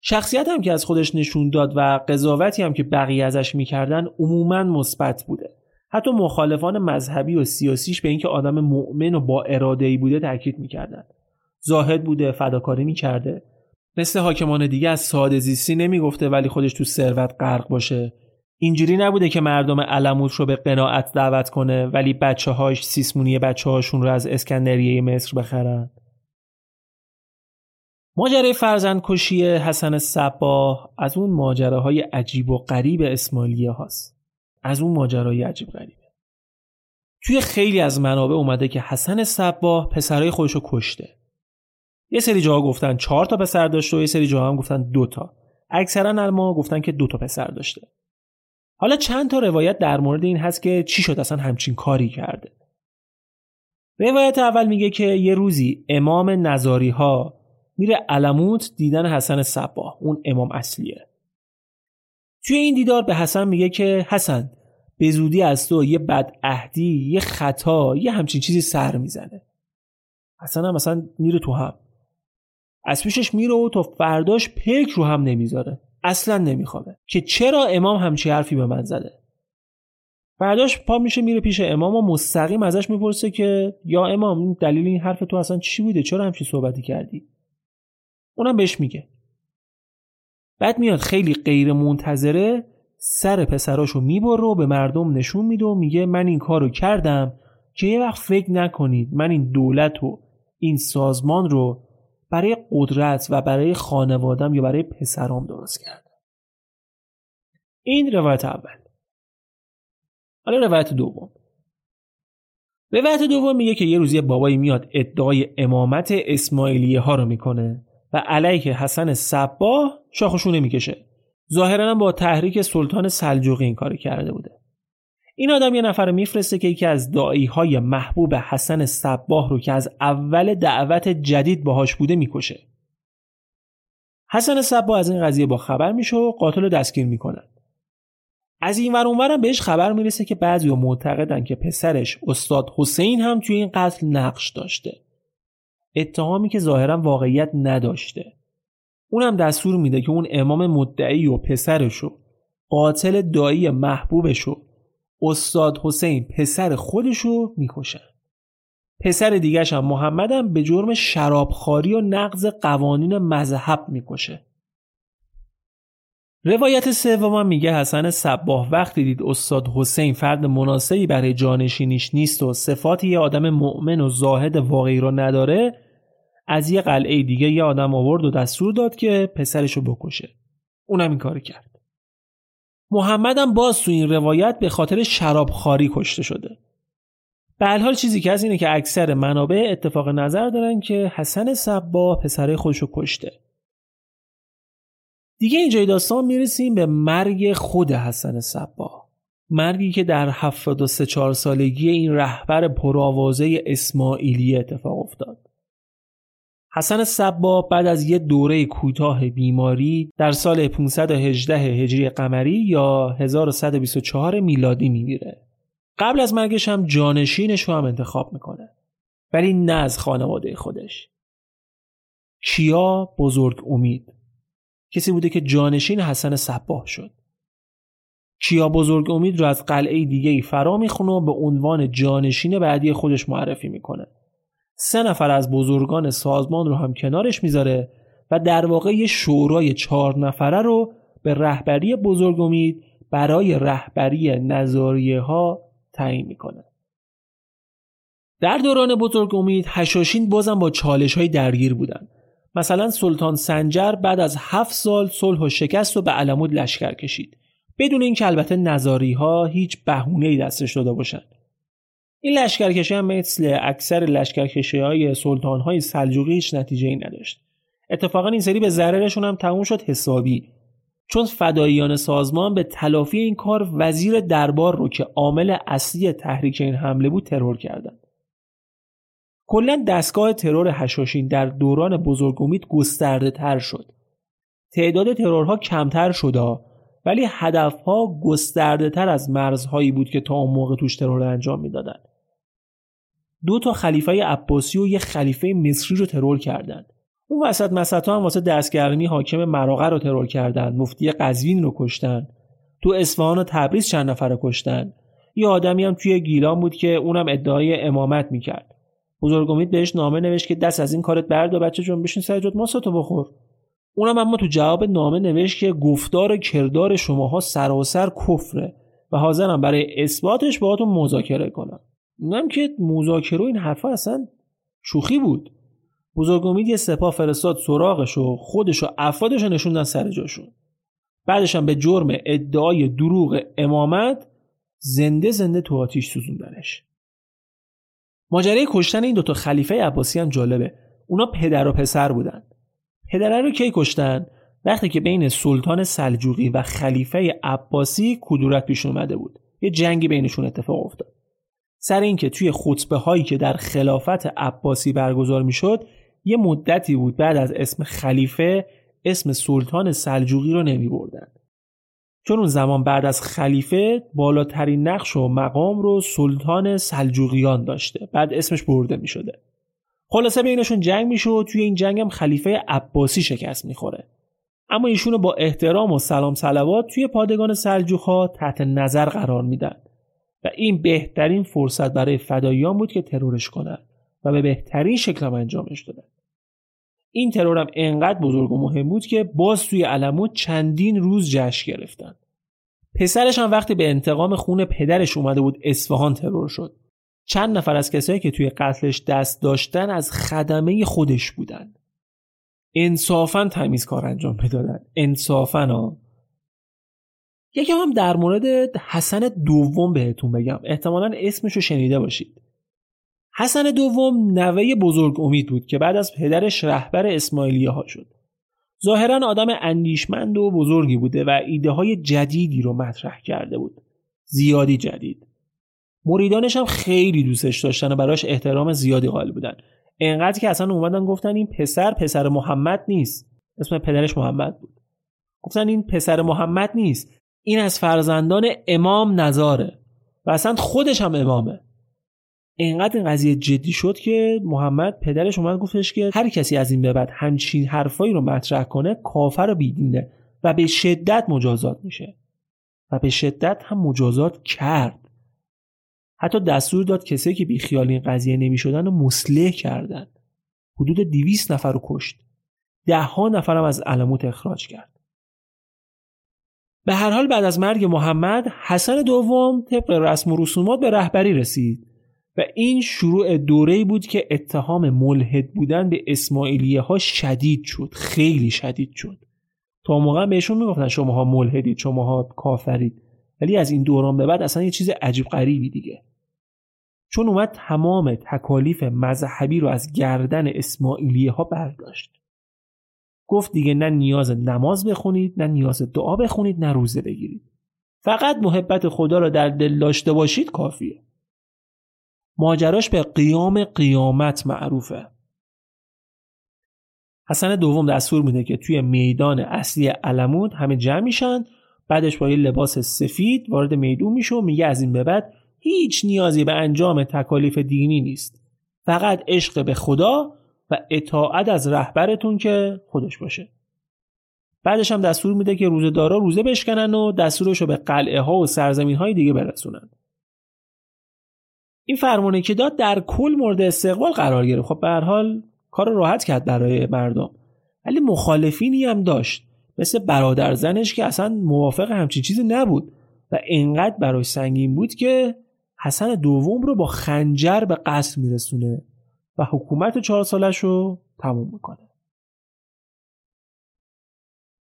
شخصیت هم که از خودش نشون داد و قضاوتی هم که بقیه ازش می‌کردن عموما مثبت بوده. حتی مخالفان مذهبی و سیاسیش به اینکه آدم مؤمن و با اراده ای بوده تاکید می‌کردن. زاهد بوده، فداکاری می‌کرده. مثل حاکمان دیگه از ساده زیستی نمی‌گفته ولی خودش تو ثروت غرق باشه. اینجوری نبوده که مردم علموت رو به قناعت دعوت کنه ولی بچه هاش سیسمونی بچه هاشون رو از اسکندریه مصر بخرن. ماجرای فرزند کشی حسن صباه از اون ماجراهای عجیب و غریب اسمالیه هاست. از اون ماجرای عجیب غریبه توی خیلی از منابع اومده که حسن صباه پسرای خودش رو کشته. یه سری جاها گفتن چهار تا پسر داشته و یه سری جاها هم گفتن دو تا. اکثرا ما گفتن که دو تا پسر داشته. حالا چند تا روایت در مورد این هست که چی شد؟ اصلا همچین کاری کرده. روایت اول میگه که یه روزی امام نظاری ها میره علموت دیدن حسن صبا اون امام اصلیه. توی این دیدار به حسن میگه که حسن به زودی از تو یه بد اهدی یه خطا یه همچین چیزی سر می‌زنه. حسن هم مثلا میره تو هم. از پیشش میره و تا فرداش پک رو هم نمی‌ذاره. اصلا نمیخوابه. که چرا امام همچی حرفی به من زده؟ فرداش پا میشه میره پیش امام و مستقیم ازش می‌پرسه که یا امام دلیل این حرف تو اصلا چی بوده؟ چرا همچی صحبتی کردی؟ اونم بهش میگه. بعد میاد خیلی غیر منتظره سر پسراشو می‌بره و به مردم نشون میده و میگه من این کارو کردم که یه وقت فکر نکنید من این دولت و این سازمان رو برای قدرت و برای خانوادم یا برای پسرام درست کردم این روایت اول. حالا روایت دوم. روایت دوم میگه که یه روزی بابایی میاد ادعای امامت اسماعیلیه ها رو می‌کنه و علیه حسن صباه شاخشونه می‌کشه. ظاهرا با تحریک سلطان سلجوقی این کار کرده بوده. این آدم یه نفر میفرسته که یکی از دایی های محبوب حسن صباه رو که از اول دعوت جدید باهاش بوده می‌کشه. حسن صباه از این قضیه با خبر میشه و قاتل رو دستگیر می‌کنن. از این ور اونورم بهش خبر می‌رسه که بعضی معتقدن که پسرش استاد حسین هم توی این قتل نقش داشته. اتهامی که ظاهرا واقعیت نداشته. اونم دستور میده که اون امام مدعی و پسرشو قاتل دایی محبوبشو استاد حسین پسر خودشو می‌کشن. پسر دیگرش هم محمدم به جرم شرابخواری و نقض قوانین مذهب می‌کشه. روایت سوم میگه حسن صباه وقتی دید استاد حسین فرد مناسبی برای جانشینیش نیست و صفات یه آدم مؤمن و زاهد واقعی رو نداره از یه قلعه دیگه یه آدم آورد و دستور داد که پسرشو بکشه. اونم این کار کرد. محمدم باز تو این روایت به خاطر شرابخواری کشته شده. به حال چیزی که از اینه که اکثر منابع اتفاق نظر دارن که حسن صبا پسر خودشو کشته. دیگه اینجای داستان می‌رسیم به مرگ خود حسن صبا. مرگی که در 73 4 سالگی این رهبر پرآوازه اسماعیلی اتفاق افتاد. حسن صبا بعد از یه دوره کوتاه بیماری در سال 518 هجری قمری یا 1124 میلادی میمیره. قبل از مرگش هم جانشینش رو هم انتخاب می‌کنه. ولی نه از خانواده خودش. کیا بزرگ امید کسی بوده که جانشین حسن صباه شد. کیا بزرگ امید رو از قلعه دیگه ای فرا می‌خونه و به عنوان جانشین بعدی خودش معرفی می‌کنه. سه نفر از بزرگان سازمان رو هم کنارش می‌ذاره و در واقع یه شورای چهار نفره رو به رهبری بزرگ امید برای رهبری نظاریه ها تعیین می‌کنه. در دوران بزرگ امید هشاشین بازم با چالش های درگیر بودن. مثلا سلطان سنجر بعد از هفت سال صلح و شکست و به علمود لشکر کشید. بدون اینکه البته نظاری ها هیچ بهونه ای دستش داده باشند. این لشکرکشی هم مثل اکثر لشکرکشی های سلطان های سلجوقی نتیجه ای نداشت. اتفاقا این سری به ضررشون هم تموم شد حسابی. چون فداییان سازمان به تلافی این کار وزیر دربار رو که عامل اصلی تحریک این حمله بود ترور کردند. کلا دستگاه ترور هشاشین در دوران بزرگ امید گسترده تر شد. تعداد ترورها کمتر شده ولی هدفها گسترده تر از مرزهایی بود که تا اون موقع توش ترور انجام می‌دادن دو تا خلیفه عباسی و یه خلیفه مصری رو ترور کردند. اون وسط مسطا هم واسه دستگرمی حاکم مراغه رو ترور کردن مفتی قزوین رو کشتن تو اصفهان و تبریز چند نفر رو کشتن یه آدمی هم توی گیلان بود که اونم ادعای امامت می‌کرد. بزرگ امید بهش نامه نوشت که دست از این کارت برد و بچه جون بشین سر ما تو بخور. اونم اما تو جواب نامه نوشت که گفتار کردار شماها سراسر کفره و حاضرم برای اثباتش باهاتون مذاکره کنم. اونم که مذاکره این حرفا اصلا شوخی بود. بزرگ امید یه سپاه فرستاد سراغش و خودش و افرادش رو نشوندن سر جاشون. بعدش هم به جرم ادعای دروغ امامت زنده زنده تو آتیش سوزوندنش. ماجرای کشتن این دوتا خلیفه عباسی هم جالبه. اونا پدر و پسر بودن. پدره رو کی کشتن؟ وقتی که بین سلطان سلجوقی و خلیفه عباسی کدورت پیش اومده بود. یه جنگی بینشون اتفاق افتاد. سر اینکه توی خطبه هایی که در خلافت عباسی برگزار می‌شد یه مدتی بود بعد از اسم خلیفه اسم سلطان سلجوقی رو نمی بردن. چون اون زمان بعد از خلیفه بالاترین نقش و مقام رو سلطان سلجوقیان داشته بعد اسمش برده می شده. خلاصه بینشون جنگ میشه و توی این جنگ هم خلیفه عباسی شکست می‌خوره اما ایشونو با احترام و سلام سلوات توی پادگان سلجوقها تحت نظر قرار میدن و این بهترین فرصت برای فداییان بود که ترورش کنن و به بهترین شکل هم انجامش دادن این ترور هم انقدر بزرگ و مهم بود که باز توی علمود چندین روز جشن گرفتن پسرش هم وقتی به انتقام خون پدرش اومده بود اصفهان ترور شد. چند نفر از کسایی که توی قتلش دست داشتن از خدمه خودش بودن انصافا تمیز کار انجام بدادن انصافا ها یکی هم در مورد حسن دوم بهتون بگم. احتمالا اسمشو شنیده باشید. حسن دوم نوه بزرگ امید بود که بعد از پدرش رهبر اسماعیلیه ها شد. ظاهرا آدم اندیشمند و بزرگی بوده و ایده های جدیدی رو مطرح کرده بود. زیادی جدید. مریدانش هم خیلی دوستش داشتن و براش احترام زیادی قائل بودن. انقدر که اصلا اومدن گفتن این پسر پسر محمد نیست. اسم پدرش محمد بود. گفتن این پسر محمد نیست. این از فرزندان امام نظاره. و اصلا خودش هم امامه. انقدر این قضیه جدی شد که محمد پدرش اومد گفتش که هر کسی از این به بعد همچین حرفایی رو مطرح کنه کافر و بیدینه و به شدت مجازات میشه. و به شدت هم مجازات کرد. حتی دستور داد کسایی که بیخیال این قضیه نمی‌شدن و مسلح کردن. حدود دیویس نفر رو کشت. ده ها نفرم از علموت اخراج کرد. به هر حال بعد از مرگ محمد حسن دوم طبق رسم و رسومات به رهبری رسید و این شروع دوره بود که اتهام ملحد بودن به اسماعیلیه ها شدید شد خیلی شدید شد. تا موقع بهشون می‌گفتن شماها ملحدید شماها کافرید. ولی از این دوران به بعد اصلا یه چیز عجیب غریبی دیگه. چون اومد تمام تکالیف مذهبی رو از گردن اسماعیلیه ها برداشت. گفت دیگه نه نیاز نماز بخونید نه نیاز دعا بخونید نه روزه بگیرید. فقط محبت خدا رو در دل داشته باشید کافیه. ماجراش به قیام قیامت معروفه. حسن دوم دستور میده که توی میدان اصلی علمود همه جمع میشن بعدش با یه لباس سفید وارد میدون میشه و میگه از این به بعد هیچ نیازی به انجام تکالیف دینی نیست. فقط عشق به خدا اطاعت از رهبرتون که خودش باشه. بعدش هم دستور میده که روزه دارا روزه بشکنن و دستورش رو به قلعه ها و سرزمین های دیگه برسونن. این فرمانه که داد در کل مورد استقبال قرار گرفت. خب به حال کار راحت کرد برای مردم. ولی مخالفینی هم داشت. مثل برادر زنش که اصلا موافق همچین چیزی نبود. و انقدر برای سنگین بود که حسن دوم رو با خنجر به قصر میرسونه. و حکومت چهار سالش رو تموم می‌کنه.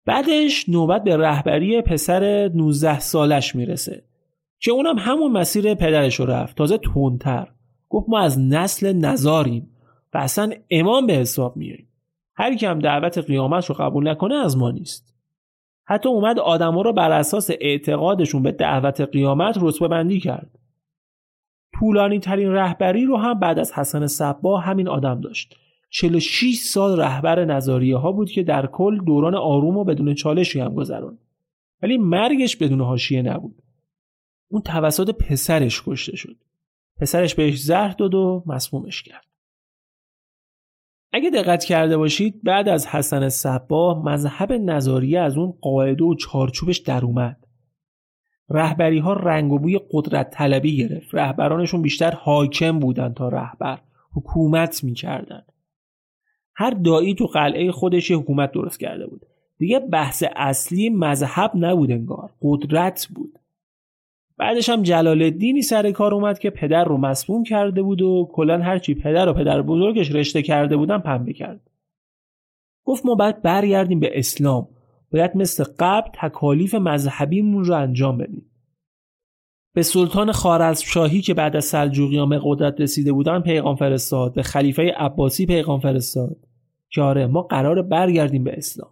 بعدش نوبت به رهبری پسر 19 سالش می‌رسه که اونم همون مسیر پدرش رو رفت. تازه تندتر. گفت ما از نسل نزاریم و اصلا امام به حساب میاییم هر کی دعوت قیامت رو قبول نکنه از ما نیست. حتی اومد آدما رو بر اساس اعتقادشون به دعوت قیامت رتبه بندی کرد. طولانی ترین رهبری رو هم بعد از حسن صبا همین آدم داشت. 46 سال رهبر نظاریه ها بود که در کل دوران آروم و بدون چالشی هم گذرون ولی مرگش بدون حاشیه نبود. اون توسط پسرش کشته شد. پسرش بهش زهر داد و مسمومش کرد. اگه دقت کرده باشید بعد از حسن صبا مذهب نظاریه از اون قاعده و چارچوبش در اومد. رهبری ها رنگ و بوی قدرت طلبی گرفت. رهبرانشون بیشتر حاکم بودن تا رهبر حکومت می‌کردن. هر دایی تو قلعه خودش حکومت درست کرده بود. دیگه بحث اصلی مذهب نبود انگار. قدرت بود. بعدش هم جلال الدینی سر کار اومد که پدر رو مسموم کرده بود و کلا هرچی پدر و پدر بزرگش رشته کرده بودن پنبه کرد. گفت ما باید برگردیم به اسلام. باید مثل قبل تکالیف مذهبیمون رو انجام بدیم. به سلطان خارزمشاهی که بعد از سلجوقیان به قدرت رسیده بودن پیغام فرستاد. به خلیفه عباسی پیغام فرستاد که آره ما قرار برگردیم به اسلام.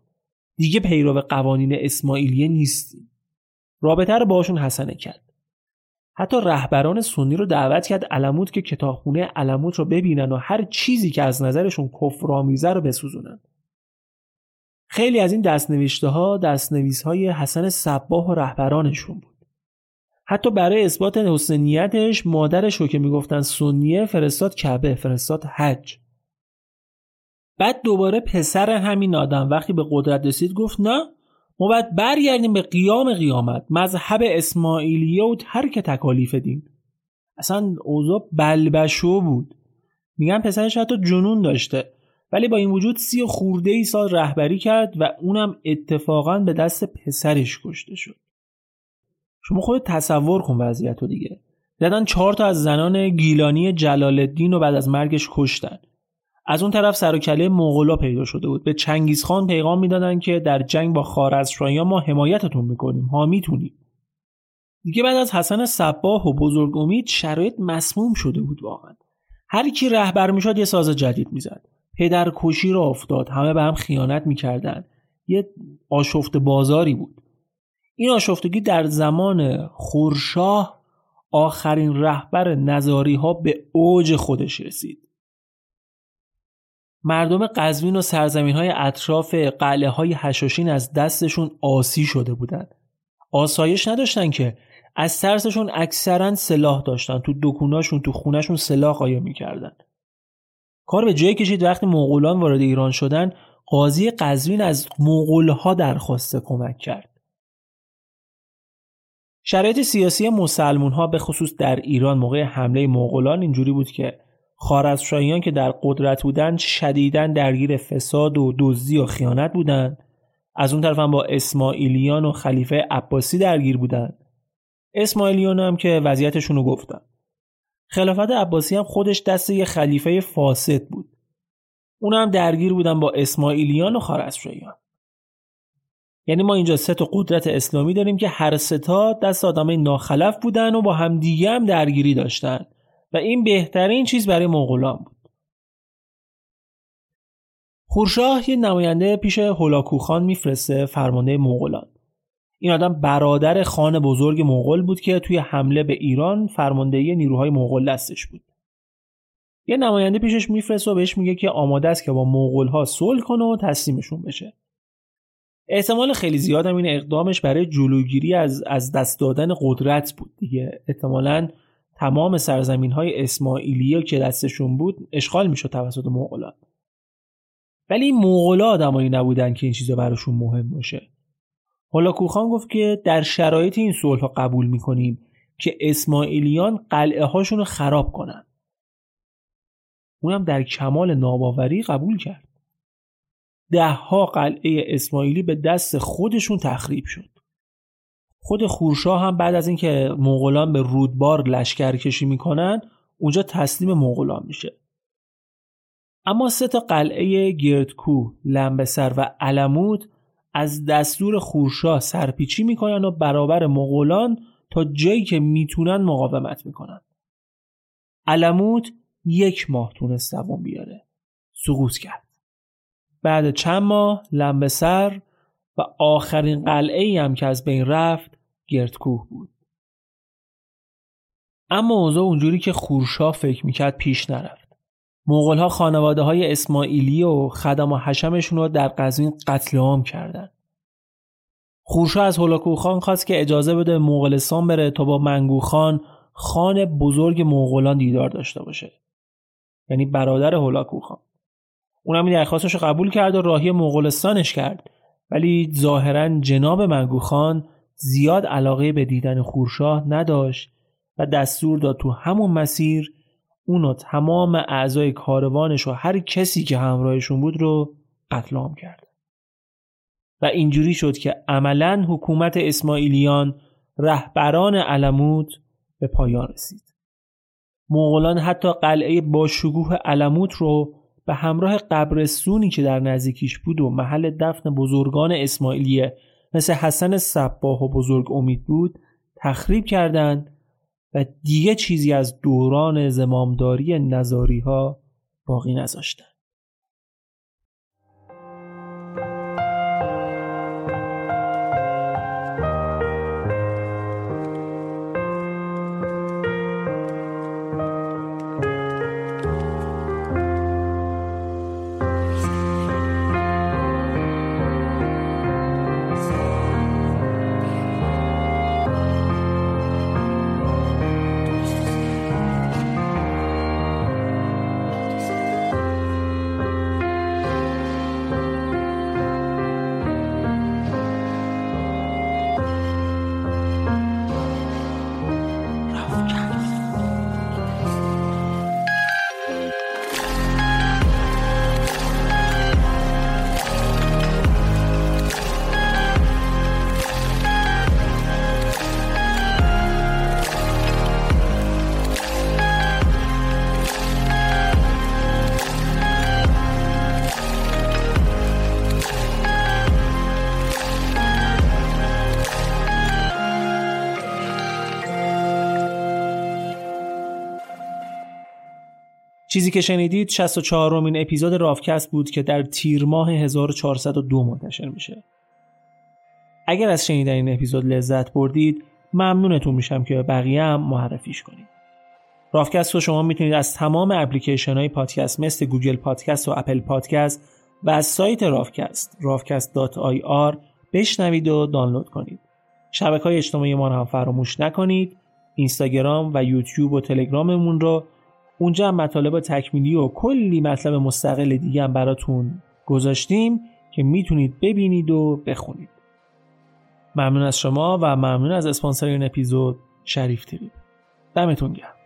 دیگه پیرو قوانین اسماعیلیه نیستیم. رابطه رو باشون حسنه کرد. حتی رهبران سنی رو دعوت کرد علموت که کتابخونه علموت رو ببینن و هر چیزی که از نظرشون کفرآمیزه رو بسوزونن. خیلی از این دستنوشته ها دستنویس های حسن صباه و رهبرانشون بود. حتی برای اثبات حسنیتش مادرش رو که می‌گفتن سنیه فرستاد کعبه فرستاد حج. بعد دوباره پسر همین آدم وقتی به قدرت رسید گفت نه ما باید برگردیم به قیام قیامت مذهب اسماعیلیه و ترک تکالیف دین. اصلا اوضاع بلبشو بود. میگن پسرش حتی جنون داشته. ولی با این وجود سی خورده ای سال رهبری کرد و اونم اتفاقا به دست پسرش کشته شد. شما خود تصور کن وضعیت رو دیگه. زدن چهار تا از زنان گیلانی جلال الدین رو بعد از مرگش کشتن. از اون طرف سر و کله مغولا پیدا شده بود. به چنگیزخان پیغام می‌دادن که در جنگ با خارزمشاهیان ما حمایتتون می‌کنیم. ها می‌تونیم. دیگه بعد از حسن صباه و بزرگ امید شرایط مسموم شده بود واقعا. هر کی رهبر می‌شد یه ساز جدید می‌زد. پدر کشی را افتاد. همه به هم خیانت می‌کردن. یه آشفت بازاری بود. این آشفتگی در زمان خورشاه آخرین رهبر نظاری ها به اوج خودش رسید. مردم قزوین و سرزمین های اطراف قلعه های هشاشین از دستشون آسی شده بودند. آسایش نداشتن که از ترسشون اکثرا سلاح داشتن. تو دکوناشون تو خونهشون سلاح قایم می‌کردن. کار به جای کشید وقتی مغولان وارد ایران شدن قاضی قزوین از مغولها درخواست کمک کرد. شرایط سیاسی مسلمون ها به خصوص در ایران موقع حمله مغولان اینجوری بود که خارزمشاهیان که در قدرت بودند شدیدا درگیر فساد و دزدی و خیانت بودند. از اون طرف هم با اسماعیلیان و خلیفه عباسی درگیر بودند. اسماعیلیان هم که وضعیتشون رو گفتن. خلافت عباسی هم خودش دست یه خلیفه فاسد بود. اون هم درگیر بودن با اسماعیلیان و خارزمشاهیان یعنی ما اینجا سه تا قدرت اسلامی داریم که هر سه تا دست آدمای ناخلف بودن و با همدیگه هم درگیری داشتن. و این بهترین چیز برای مغولان بود. خورشاه یه نماینده پیش هولاکوخان میفرسته فرمانده مغولان. این آدم برادر خان بزرگ مغول بود که توی حمله به ایران فرماندهی نیروهای مغول دستش بود. یه نماینده پیشش میفرسته و بهش میگه که آماده است که با مغول ها صلح کنه و تسلیمشون بشه. احتمال خیلی زیاد این اقدامش برای جلوگیری از از دست دادن قدرت بود دیگه. احتمالاً تمام سرزمین های اسماعیلیه که دستشون بود اشغال می‌شد توسط مغولان. ولی مغولا آدمایی نبودن که این چیزا براشون مهم باشه. حالا کوخان گفت که در شرایط این صلح قبول می‌کنیم که اسماعیلیان قلعه هاشون رو خراب کنن. اونم در کمال ناباوری قبول کرد. ده ها قلعه اسماعیلی به دست خودشون تخریب شد. خود خورشاه هم بعد از اینکه مغولان به رودبار لشکر کشی می‌کنن اونجا تسلیم مغولان میشه. اما سه تا قلعه گردکو، لمبسر و علمود از دستور خورشاه سرپیچی می‌کنن و برابر مغولان تا جایی که می‌تونن مقاومت می‌کنن. علمود یک ماه تونست دوام بیاره. سقوط کرد. بعد چند ماه لمبسر و آخرین قلعه ای هم که از بین رفت گردکوه بود. اما اوضاع اونجوری که خورشاه فکر می‌کرد پیش نرفت. مغول ها خانواده های اسماعیلی و خدم و حشمشون رو در قزوین قتل عام کردن. خورشا از هولاکو خان خواست که اجازه بده مغولستان بره تا با منگو خان خان بزرگ مغولان دیدار داشته باشه. یعنی برادر هولاکو خان. اونم این درخواستش رو قبول کرد و راهی مغولستانش کرد ولی ظاهرا جناب منگو خان زیاد علاقه به دیدن خورشاه نداشت و دستور داد تو همون مسیر اونو تمام اعضای کاروانش و هر کسی که همراهشون بود رو قتل عام کرد. و اینجوری شد که عملا حکومت اسماعیلیان رهبران علموت به پایان رسید. مغولان حتی قلعه با شکوه علموت رو به همراه قبرستونی که در نزدیکیش بود و محل دفن بزرگان اسماعیلیه مثل حسن صباه و بزرگ امید بود تخریب کردند و دیگه چیزی از دوران زمامداری نظاری ها باقی نذاشتن. چیزی که شنیدید 64 امین اپیزود رافکست بود که در تیر ماه 1402 منتشر میشه. اگر از شنیدن این اپیزود لذت بردید ممنونتون میشم که بقیه هم معرفیش کنید. رافکست رو شما می‌تونید از تمام اپلیکیشن های پادکست مثل Google Podcast و Apple Podcast و از سایت رافکست rafcast.ir بشنوید و دانلود کنید. شبکه های اجتماعی ما هم فراموش نکنید. اینستاگرام و یوتیوب و تلگراممون رو اونجا هم مطالب تکمیلی و کلی مطلب مستقل دیگه هم براتون گذاشتیم که می‌تونید ببینید و بخونید. ممنون از شما و ممنون از اسپانسر این اپیزود شریف تریب دمتون گرم.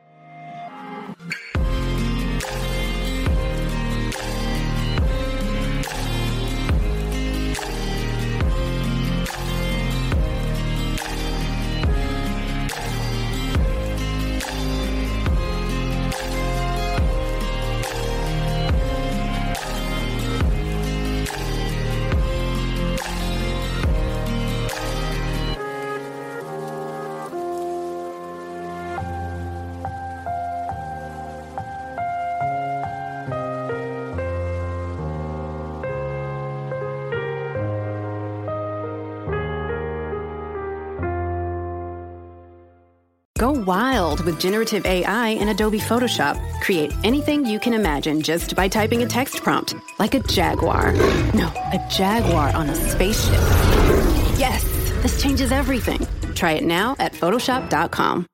Generative AI in Adobe Photoshop. Create anything you can imagine just by typing a text prompt, like a jaguar. No, a jaguar on a spaceship. Yes, this changes everything. Try it now at Photoshop.com.